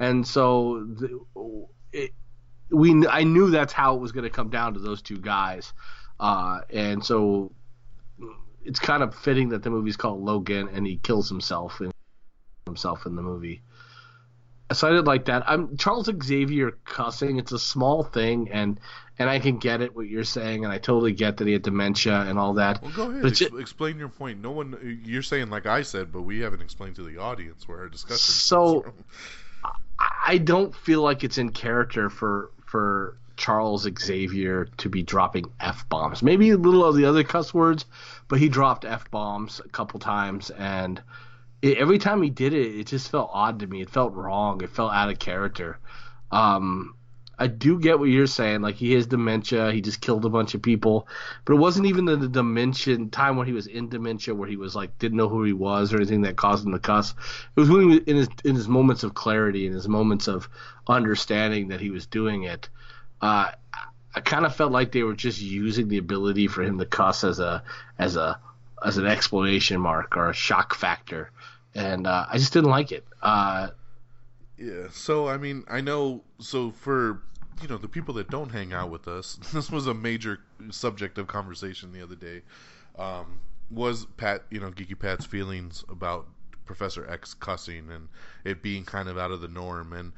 And so the, it, we I knew that's how it was going to come down to those two guys. Uh, and so it's kind of fitting that the movie's called Logan and he kills himself in himself in the movie. So I did like that. I'm Charles Xavier cussing. It's a small thing, and and I can get it what you're saying, and I totally get that he had dementia and all that. Well, go ahead. But Ex- explain your point. No one. You're saying like I said, but we haven't explained to the audience where our discussion. So- I don't feel like it's in character for for Charles Xavier to be dropping f bombs. Maybe a little of the other cuss words, but he dropped f bombs a couple times, and it, every time he did it, it just felt odd to me. It felt wrong. It felt out of character. Um, I do get what you're saying. Like he has dementia. He just killed a bunch of people, but it wasn't even the, the dimension time when he was in dementia where he was like didn't know who he was or anything that caused him to cuss. It was when he was in his in his moments of clarity and his moments of understanding that he was doing it. Uh, I kind of felt like they were just using the ability for him to cuss as a as a as an explanation mark or a shock factor, and uh, I just didn't like it. Uh, Yeah. So I mean, I know. So for you know the people that don't hang out with us, (laughs) this was a major subject of conversation the other day. Um, was Pat, you know, Geeky Pat's feelings about Professor X cussing and it being kind of out of the norm, and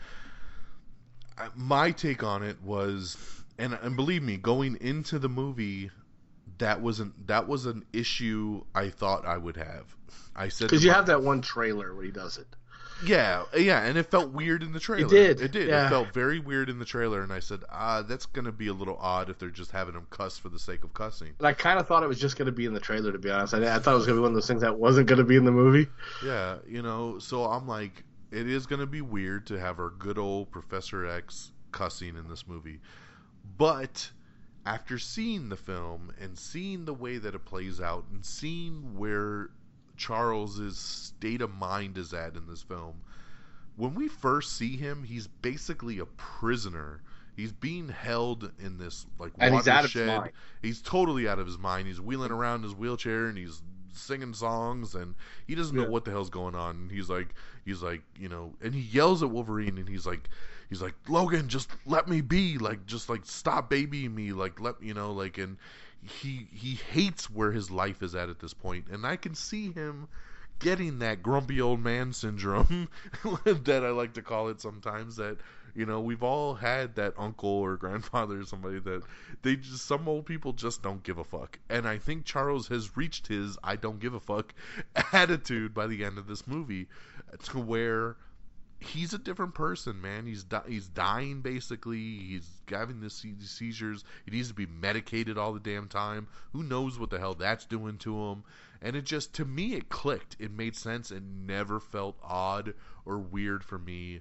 my take on it was, and and believe me, going into the movie, that wasn't that was an issue I thought I would have. I said because you my- have that one trailer where he does it. yeah, yeah, and it felt weird in the trailer. It did, It did. yeah. It felt very weird in the trailer, and I said, ah, that's gonna be a little odd if they're just having him cuss for the sake of cussing. And I kind of thought it was just going to be in the trailer, to be honest. I, I thought it was going to be one of those things that wasn't going to be in the movie. Yeah, you know, so I'm like, it is gonna be weird to have our good old Professor X cussing in this movie, but after seeing the film and seeing the way that it plays out and seeing where Charles's state of mind is at in this film, when we first see him, he's basically a prisoner. He's being held in this like And he's out of his watershed. mind. He's totally out of his mind. He's wheeling around in his wheelchair and he's singing songs and he doesn't know what the hell's going on. He's like he's like, you know, and he yells at Wolverine and he's like he's like, "Logan, just let me be. Like just like stop babying me. Like let, you know, like and he he hates where his life is at at this point. And I can see him getting that grumpy old man syndrome (laughs) that I like to call it sometimes that you know we've all had that uncle or grandfather or somebody that they just some old people just don't give a fuck and I think Charles has reached his I don't give a fuck (laughs) attitude by the end of this movie to where he's a different person, man. He's di- he's dying basically. He's having these seizures. He needs to be medicated all the damn time. Who knows what the hell that's doing to him? And it just to me it clicked. It made sense. It never felt odd or weird for me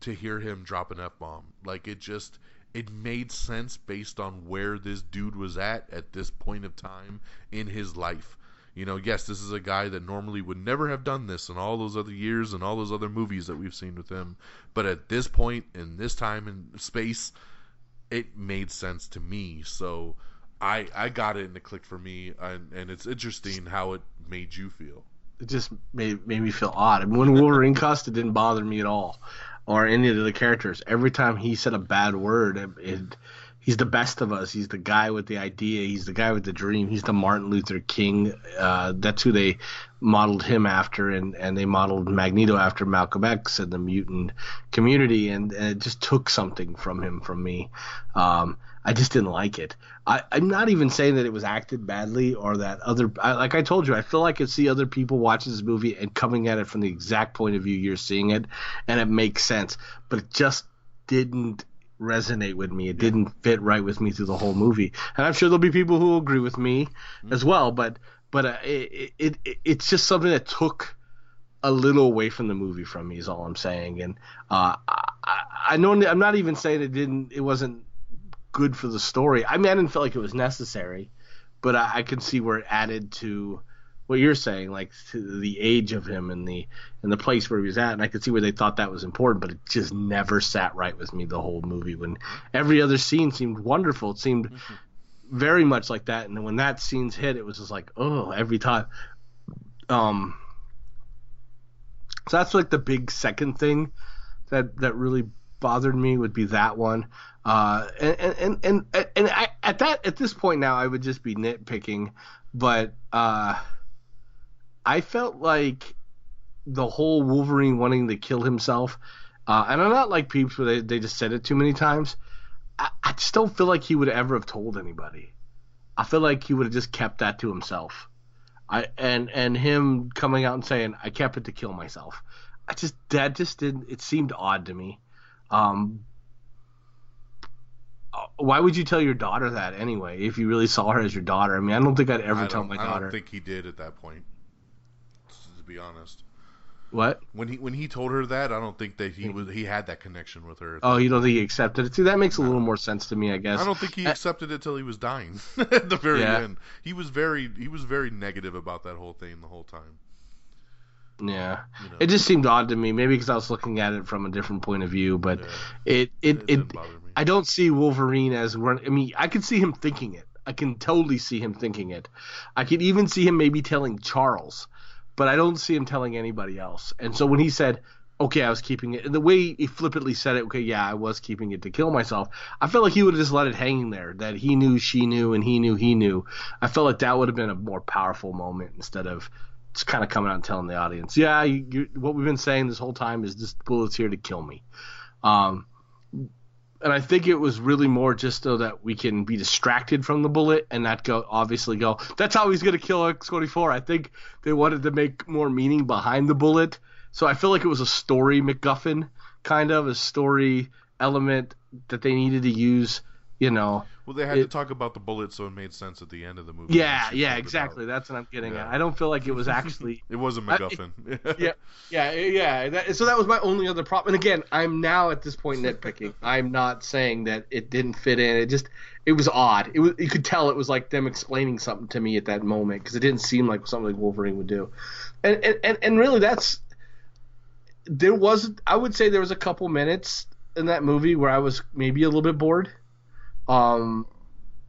to hear him drop an f bomb. Like it just it made sense based on where this dude was at at this point of time in his life. You know, yes, this is a guy that normally would never have done this in all those other years and all those other movies that we've seen with him. But at this point, in this time and space, it made sense to me. So I I got it and it clicked for me, and, and it's interesting how it made you feel. it just made made me feel odd. I mean, when Wolverine cussed, it didn't bother me at all, or any of the characters. Every time he said a bad word, it, it, he's the best of us. He's the guy with the idea. He's the guy with the dream. He's the Martin Luther King. Uh, that's who they modeled him after, and and they modeled Magneto after Malcolm X and the mutant community, and, and it just took something from him from me. Um, I just didn't like it. I, I'm not even saying that it was acted badly or that other. I, like I told you, I feel like I could see other people watching this movie and coming at it from the exact point of view you're seeing it, and it makes sense. But it just didn't resonate with me. It didn't fit right with me through the whole movie. And I'm sure there'll be people who agree with me as well. But but uh, it, it, it it's just something that took a little away from the movie from me is all I'm saying. And uh, I, I I know I'm not even saying it didn't. It wasn't good for the story. I mean, I didn't feel like it was necessary, but I, I can see where it added to what you're saying, like the age of him and the and the place where he was at, and I could see where they thought that was important, but it just never sat right with me the whole movie. When every other scene seemed wonderful, it seemed very much like that, and then when that scene's hit, it was just like, oh, every time. Um, so that's like the big second thing that that really bothered me would be that one. Uh, and and and and, and I, at that at this point now, I would just be nitpicking, but uh, I felt like the whole Wolverine wanting to kill himself, uh, and I'm not like peeps where they, they just said it too many times. I, I just don't feel like he would ever have told anybody. I feel like he would have just kept that to himself. I and and him coming out and saying I kept it to kill myself. I just that just didn't. It seemed odd to me. Um, uh, why would you tell your daughter that anyway? If you really saw her as your daughter, I mean, I don't think I'd ever I tell my I daughter. don't think he did at that point. Be honest, What? when he when he told her that, I don't think that he was he had that connection with her. Oh, you don't think he accepted it? See, that makes a little more sense to me, I guess. I don't think he Uh, accepted it till he was dying (laughs) at the very Yeah. end. He was very he was very negative about that whole thing the whole time. Yeah, You know. it just seemed odd to me. Maybe because I was looking at it from a different point of view, but Yeah. it it It it, didn't me. I don't see Wolverine as run. I mean, I could see him thinking it. I can totally see him thinking it. I could even see him maybe telling Charles, but I don't see him telling anybody else. And so when he said, "Okay, I was keeping it," and the way he flippantly said it, "Okay, yeah, I was keeping it to kill myself," I felt like he would have just let it hanging there. That he knew, she knew, and he knew, he knew. I felt like that would have been a more powerful moment instead of just kind of coming out and telling the audience, "Yeah, you, you, what we've been saying this whole time is this bullet's here to kill me." Um, and I think it was really more just so that we can be distracted from the bullet and not go obviously go. That's how he's gonna kill X24. I think they wanted to make more meaning behind the bullet, so I feel like it was a story MacGuffin, kind of a story element that they needed to use. You know, Well, they had to talk about the bullet, so it made sense at the end of the movie. yeah, yeah, exactly. That's what I'm getting Yeah. at. I don't feel like it was (laughs) actually It was a MacGuffin. (laughs) yeah, yeah, yeah. That, so that was my only other problem. And again, I'm now at this point nitpicking. (laughs) I'm not saying that it didn't fit in. It just, it was odd. It was, you could tell it was like them explaining something to me at that moment because it didn't seem like something Wolverine would do. And and and, and really, that's there was. I would say there was a couple minutes in that movie where I was maybe a little bit bored. Um,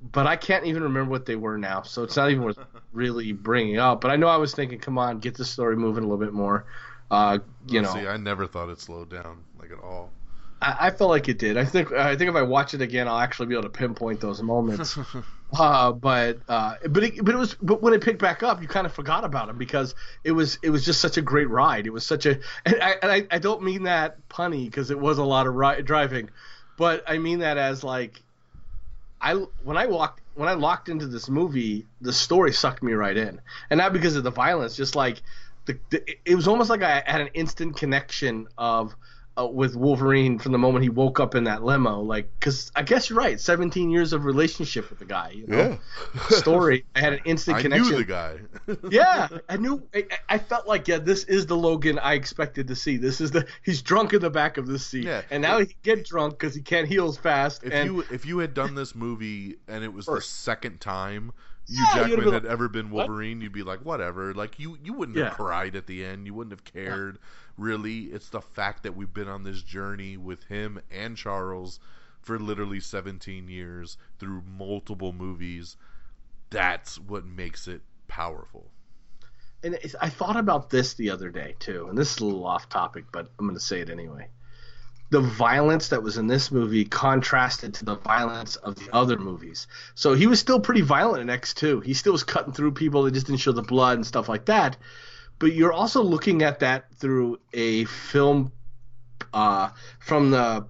but I can't even remember what they were now, so it's not even worth (laughs) really bringing up. But I know I was thinking, come on, get the story moving a little bit more. Uh, you know, See, I never thought it slowed down like at all. I, I felt like it did. I think I think if I watch it again, I'll actually be able to pinpoint those moments. (laughs) uh, but uh, but it, but it was but when it picked back up, you kind of forgot about him because it was it was just such a great ride. It was such a and I and I, I don't mean that punny because it was a lot of ri- driving, but I mean that as like I when I walked when I locked into this movie, the story sucked me right in, and not because of the violence, just like the, the it was almost like I had an instant connection of uh, with Wolverine from the moment he woke up in that limo, like because I guess you're right, 17 years of relationship with the guy, you know, (laughs) story. I had an instant I connection. knew the guy. (laughs) yeah, I knew. I, I felt like yeah, this is the Logan I expected to see. This is the he's drunk in the back of the seat, Yeah. and now he get drunk because he can't heal as fast. If and you if you had done this movie and it was the second time, Hugh Yeah, Jackman be had ever been "What?" Wolverine, you'd be like, whatever. Like you, you wouldn't Yeah. have cried at the end. You wouldn't have cared. Really, it's the fact that we've been on this journey with him and Charles for literally 17 years through multiple movies. That's what makes it powerful. and I thought about this the other day too, and this is a little off topic, but I'm going to say it anyway. The violence that was in this movie contrasted to the violence of the other movies. So he was still pretty violent in X2. He still was cutting through people. They just didn't show the blood and stuff like that. But you're also looking at that through a film uh, from the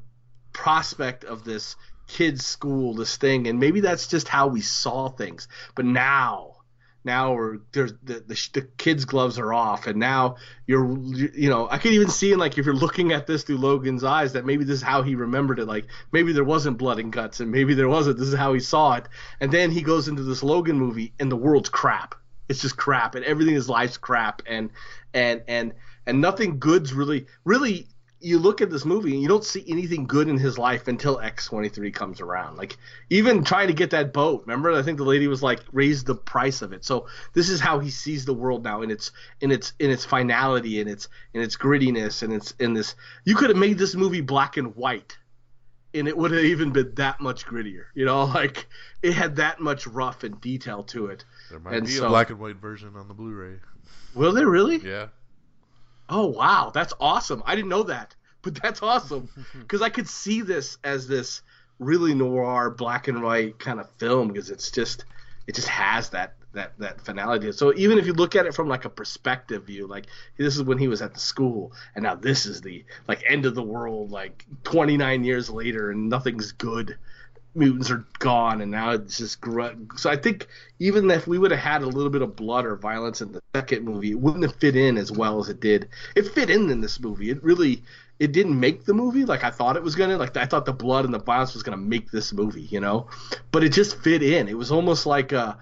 prospect of this kid's school, this thing, and maybe that's just how we saw things. But now, now we're there's the, the the kids' gloves are off, and now you're you know I could even see in like if you're looking at this through Logan's eyes that maybe this is how he remembered it. Like maybe there wasn't blood and guts, and maybe there wasn't. This is how he saw it, and then he goes into this Logan movie, and the world's crap. It's just crap, and everything in his life's crap, and and and and nothing good's really really you look at this movie and you don't see anything good in his life until X23 comes around. Like even trying to get that boat, remember? I think the lady was like raise the price of it. So this is how he sees the world now in its in its in its finality and its in its grittiness and its in this you could have made this movie black and white and it would have even been that much grittier. You know, (laughs) like it had that much rough and detail to it. There might And be so- a black and white version on the Blu-ray. Will there really? Yeah. Oh wow, that's awesome! I didn't know that, but that's awesome (laughs) because I could see this as this really noir, black and white kind of film because it's just it just has that that that finality. So even if you look at it from like a perspective view, like this is when he was at the school, and now this is the like end of the world, like 29 years later, and nothing's good. Mutants are gone, and now it's just gr- so. I think even if we would have had a little bit of blood or violence in the second movie, it wouldn't have fit in as well as it did. It fit in in this movie. It really it didn't make the movie like I thought it was gonna. Like I thought the blood and the violence was gonna make this movie, you know. But it just fit in. It was almost like a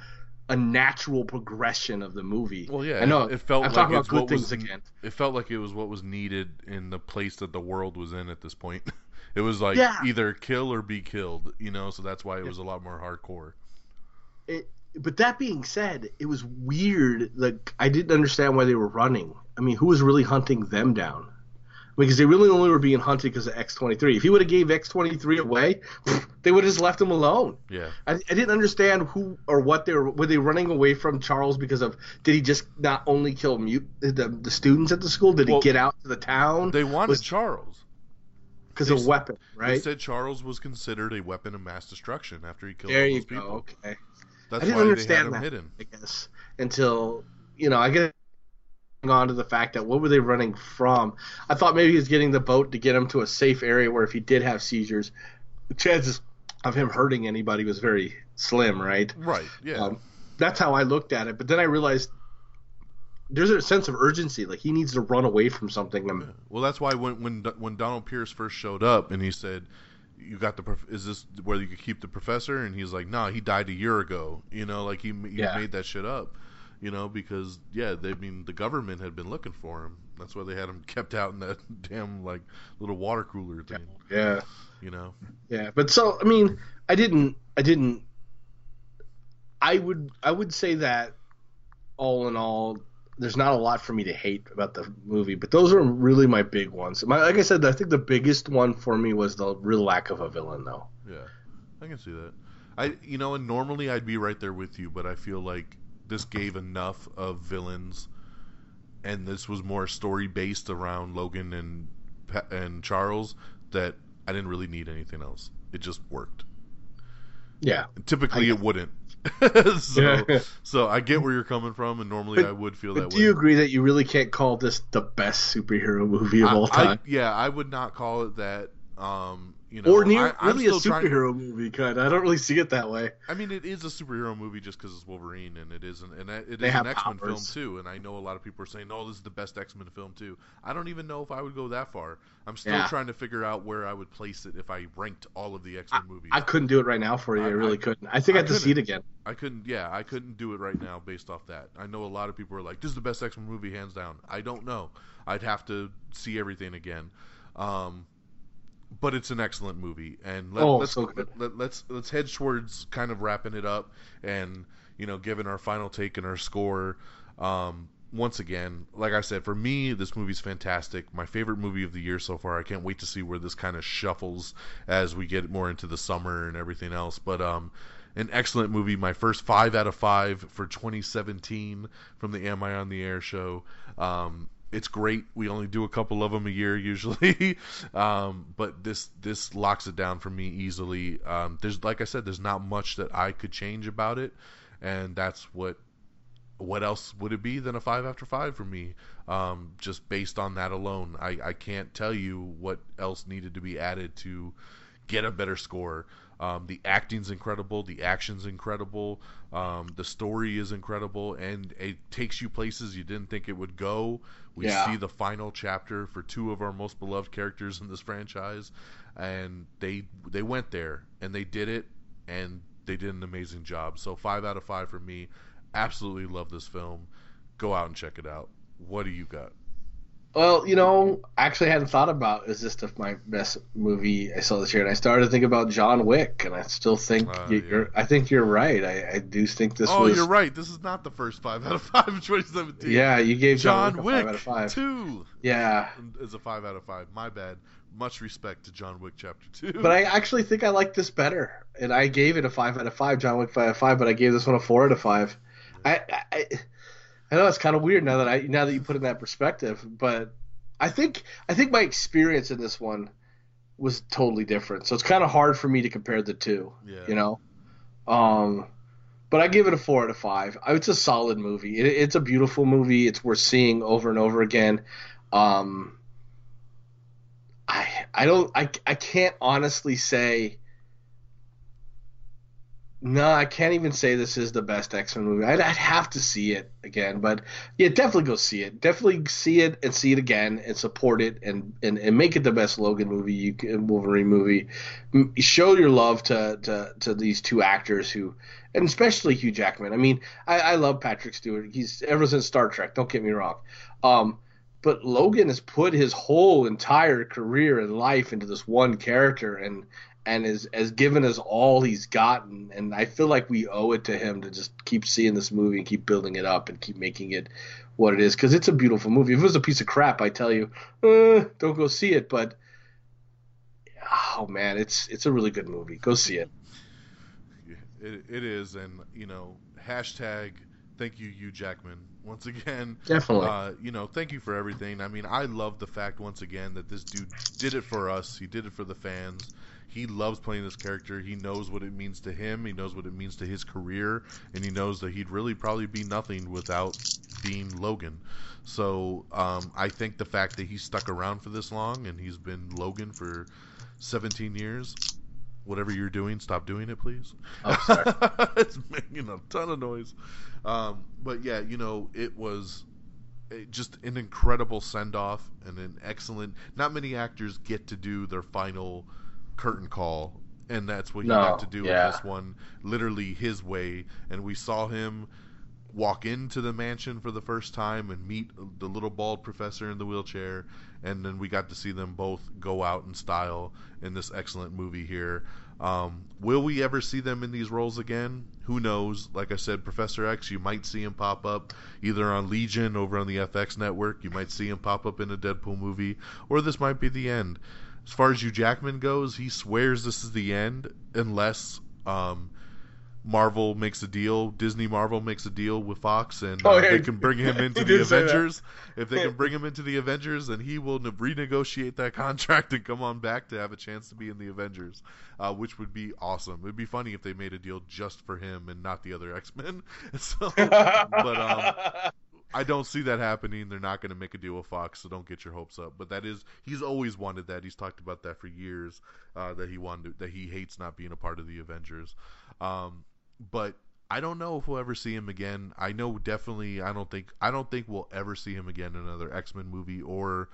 a natural progression of the movie. Well, yeah. I know. It felt I'm like talking about good things was, again. It felt like it was what was needed in the place that the world was in at this point. (laughs) It was like Yeah. either kill or be killed, you know. So that's why it was a lot more hardcore. it, but that being said, it was weird. Like I didn't understand why they were running. I mean, who was really hunting them down? Because they really only were being hunted because of X twenty three. If he would have gave X twenty three away, (laughs) they would have just left him alone. Yeah. I, I didn't understand who or what they were. Were they running away from Charles because of? Did he just not only kill mute the, the students at the school? Did Well, he get out to the town? They wanted Was- Charles. Because a weapon, They right? said Charles was considered a weapon of mass destruction after he killed There all you those go. Okay. That's I didn't why they understand had him that. hidden. I guess until you know I get on to the fact that what were they running from? I thought maybe he was getting the boat to get him to a safe area where if he did have seizures, the chances of him hurting anybody was very slim, right? Right. Yeah. Um, that's how I looked at it. But then I realized there's a sense of urgency. Like he needs to run away from something. And Well, that's why when when when Donald Pierce first showed up and he said, "You got the prof- is this where you could keep the professor?" and he's like, "Nah, he died a year ago." You know, like he he Yeah. made that shit up. You know, because yeah, they I mean the government had been looking for him. That's why they had him (laughs) kept out in that damn like little water cooler thing. yeah, You know. yeah. But so I mean, I didn't. I didn't. I would. I would say that all in all, there's not a lot for me to hate about the movie, but those are really my big ones. My, like I said, I think the biggest one for me was the real lack of a villain, though. Yeah, I can see that. I you know, and normally I'd be right there with you, but I feel like this gave enough of villains, and this was more story based around Logan and and Charles that I didn't really need anything else. It just worked. Yeah. Typically, I- it wouldn't. (laughs) so, Yeah. so I get where you're coming from, and normally But- I would feel But that do way. Do you agree that you really can't call this the best superhero movie of I- all I- time? yeah, I would not call it that. Um, you know, or near I, really a superhero movie, kind. I don't really see it that way. I mean, it is a superhero movie just because it's Wolverine, and it isn't, and it They is an X Men film too. And I know a lot of people are saying, "Oh, this is the best X Men film too." I don't even know if I would go that far. I'm still Yeah. trying to figure out where I would place it if I ranked all of the X Men movies. I couldn't do it right now for you. I, I- really couldn't. I think I, I have to see it again. I couldn't, yeah, I couldn't do it right now based off that. I know a lot of people are like, "This is the best X Men movie, hands down." I don't know. I'd have to see everything again. Um, but it's an excellent movie, and let, Oh, let's so good. let, let's let's head towards kind of wrapping it up. And you know, giving our final take and our score. Um, once again, like I said, for me, this movie's fantastic. My favorite movie of the year so far. I can't wait to see where this kind of shuffles as we get more into the summer and everything else. But um, an excellent movie. My first five out of five for 2017 from the Am I on the Air show. Um, it's great. We only do a couple of them a year usually, (laughs) um, but this this locks it down for me easily. Um, there's like I said, there's not much that I could change about it, and that's what what else would it be than a five after five for me? Um, just based on that alone, I, I can't tell you what else needed to be added to get a better score. Um, the acting's incredible, the action's incredible, um, the story is incredible, and it takes you places you didn't think it would go. We Yeah. see the final chapter for two of our most beloved characters in this franchise, and they they went there and they did it, and they did an amazing job. So five out of five for me. Absolutely love this film. Go out and check it out. What do you got? Well, you know, I actually hadn't thought about is this the, my best movie I saw this year, and I started to think about John Wick, and I still think Uh, you- you're. I think you're right. I, I do think this oh, was. you're right. This is not the first five out of five of 2017. Yeah, you gave John, John Wick, a Wick five out of five. two Yeah, is a five out of five. My bad. Much respect to John Wick Chapter Two. but I actually think I like this better, and I gave it a five out of five. John Wick five out of five, but I gave this one a four out of five. I, I, I know it's kind of weird now that I now that you put it in that perspective, but I think I think my experience in this one was totally different. So it's kind of hard for me to compare the two. Yeah. You know, um, but I give it a four out of five. It's a solid movie. It, it's a beautiful movie. It's worth seeing over and over again. Um, I I don't I I can't honestly say. No, I can't even say this is the best X Men movie. I'd, I'd have to see it again, but yeah, definitely go see it. Definitely see it and see it again and support it and, and, and make it the best Logan movie you can, Wolverine movie. Show your love to, to, to these two actors who, and especially Hugh Jackman. I mean, I, I love Patrick Stewart. He's ever since Star Trek. Don't get me wrong. Um, but Logan has put his whole entire career and life into this one character and and has, has given us all he's gotten and I feel like we owe it to him to just keep seeing this movie and keep building it up and keep making it what it is because it's a beautiful movie. If it was a piece of crap, I tell you, uh, don't go see it. But oh man, it's it's a really good movie. Go see it. It, it is, and you know, hashtag thank you, Hugh Jackman. Once again, Definitely. Uh, you know, thank you for everything. I mean, I love the fact once again that this dude did it for us. He did it for the fans. He loves playing this character. He knows what it means to him. He knows what it means to his career, and he knows that he'd really probably be nothing without being Logan. So um, I think the fact that he stuck around for this long and he's been Logan for 17 years. Whatever you're doing, stop doing it, please. Oh, sorry. (laughs) it's making a ton of noise. Um, but yeah, you know, it was eh, just an incredible send off and an excellent. Not many actors get to do their final curtain call, and that's what he No, got to do yeah. in this one, literally his way. And we saw him walk into the mansion for the first time and meet the little bald professor in the wheelchair and then we got to see them both go out in style in this excellent movie here. Um, will we ever see them in these roles again? Who knows? Like i said professor x you might see him pop up either on legion over on the fx network. You might see him pop up in a deadpool movie or this might be the end as far as Hugh Jackman goes, he swears this is the end unless um, Marvel makes a deal, Disney Marvel makes a deal with Fox, and uh, Oh, yeah, they can bring him (laughs) into the did say that. Avengers. If they can (laughs) bring him into the Avengers, then he will ne- renegotiate that (laughs) contract and come on back to have a chance to be in the Avengers, uh, which would be awesome. It'd be funny if they made a deal just for him and not the other X Men. so, but um, I don't see that happening. They're not going to make a deal with Fox, so don't get your hopes up. But that is, he's always wanted that. He's talked about that for years. Uh, that he wanted, that he hates not being a part of the Avengers. Um, but I don't know if we'll ever see him again. I know definitely. I don't think. I don't think we'll ever see him again in another X Men movie or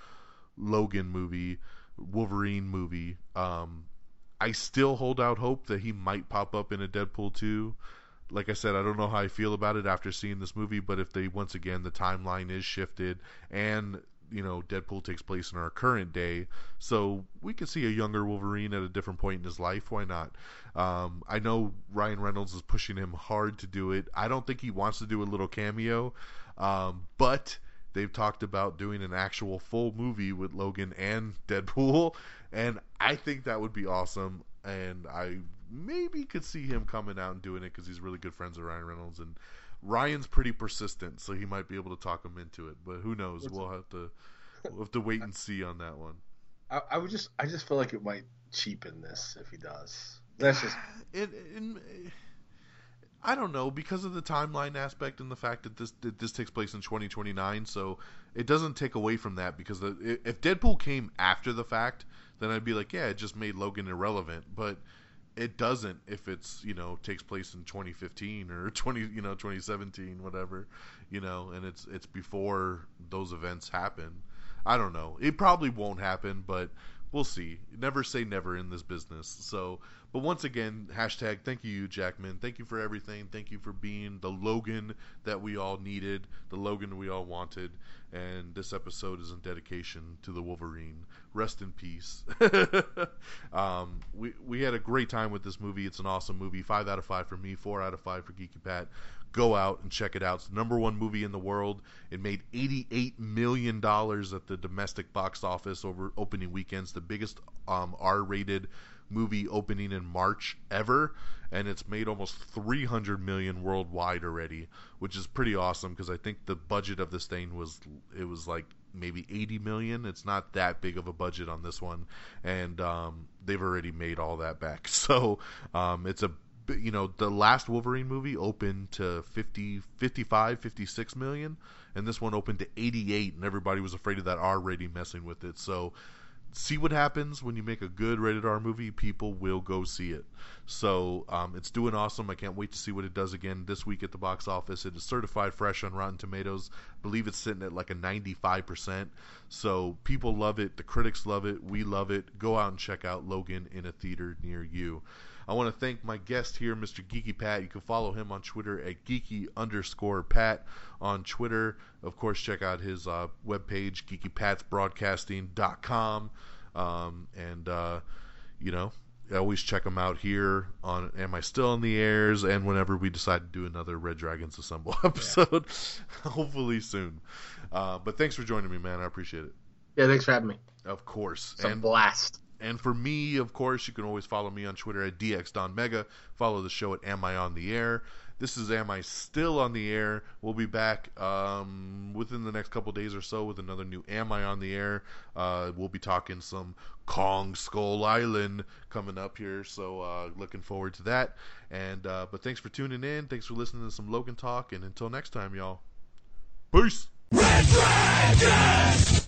Logan movie, Wolverine movie. Um, I still hold out hope that he might pop up in a Deadpool two like I said, I don't know how I feel about it after seeing this movie, but if they once again the timeline is shifted and you know Deadpool takes place in our current day, so we could see a younger Wolverine at a different point in his life. Why not? Um, I know Ryan Reynolds is pushing him hard to do it. I don't think he wants to do a little cameo, um, but they've talked about doing an actual full movie with Logan and (laughs) Deadpool, and I think that would be awesome. And I maybe could see him coming out and doing it because he's really good friends with Ryan Reynolds and Ryan's pretty persistent, so he might be able to talk him into it. But who knows? We'll have to we'll have to wait and see on that one. I, I would just I just feel like it might cheapen this if he does. That's just (sighs) it, it, I don't know because of the timeline aspect and the fact that this that this takes place in 2029, so it doesn't take away from that because the, if Deadpool came after the fact, then I'd be like, yeah, it just made Logan irrelevant, but it doesn't if it's you know takes place in 2015 or (laughs) 20 you know 2017 whatever you know and it's it's before those events happen. I don't know. It probably won't happen but we'll see. Never say never in this business. So but once again hashtag thank you jackman thank you for everything thank you for being the logan that we all needed the logan we all wanted and this episode is in dedication to the wolverine rest in peace. (laughs) um, we we had a great time with this movie. It's an awesome movie. Five out of five for me. Four out of five for Geeky Pat. Go out and check it out. It's the number one movie in the world. It made eighty-eight million dollars at the domestic box office over opening weekends. The biggest um, R-rated movie opening in March ever, and it's made almost 300 million worldwide already, which is pretty awesome because I think the budget of this thing was it was like maybe 80 million. It's not that big of a budget on this one, and um, they've already made all that back. (laughs) So um, it's a you know the last Wolverine movie opened to 50, 55, 56 million, and this one opened to 88, and everybody was afraid of that R rating messing with it. So see what happens when you make a good rated R movie. People will go see it. So um, it's doing awesome. I can't wait to see what it does again this week at the box office. It is certified fresh on Rotten Tomatoes. I believe it's sitting at like a 95%. So people love it. The critics love it. We love it. Go out and check out Logan in a theater near you. I want to thank my guest here, Mr. Geeky Pat. You can follow him on Twitter at geeky underscore Pat on Twitter. Of course, check out his uh, webpage, geekypatsbroadcasting.com. Um, and, uh, you know, I always check them out here on Am I Still in the Airs and whenever we decide to do another Red Dragons Assemble (laughs) episode, yeah. (laughs) hopefully soon. Uh, but thanks for joining me, man. I appreciate it. Yeah, thanks for having me. Of course. It's and, a blast. And for me, of course, you can always follow me on Twitter at DXDonMega. Follow the show at Am I On The Air. This is Am I Still On The Air. We'll be back um, within the next couple days or so with another new Am I On The Air. Uh, we'll be talking some Kong Skull Island coming up here, so uh, looking forward to that. And uh, But thanks for tuning in. Thanks for listening to some Logan Talk. And until next time, y'all. Peace! Red!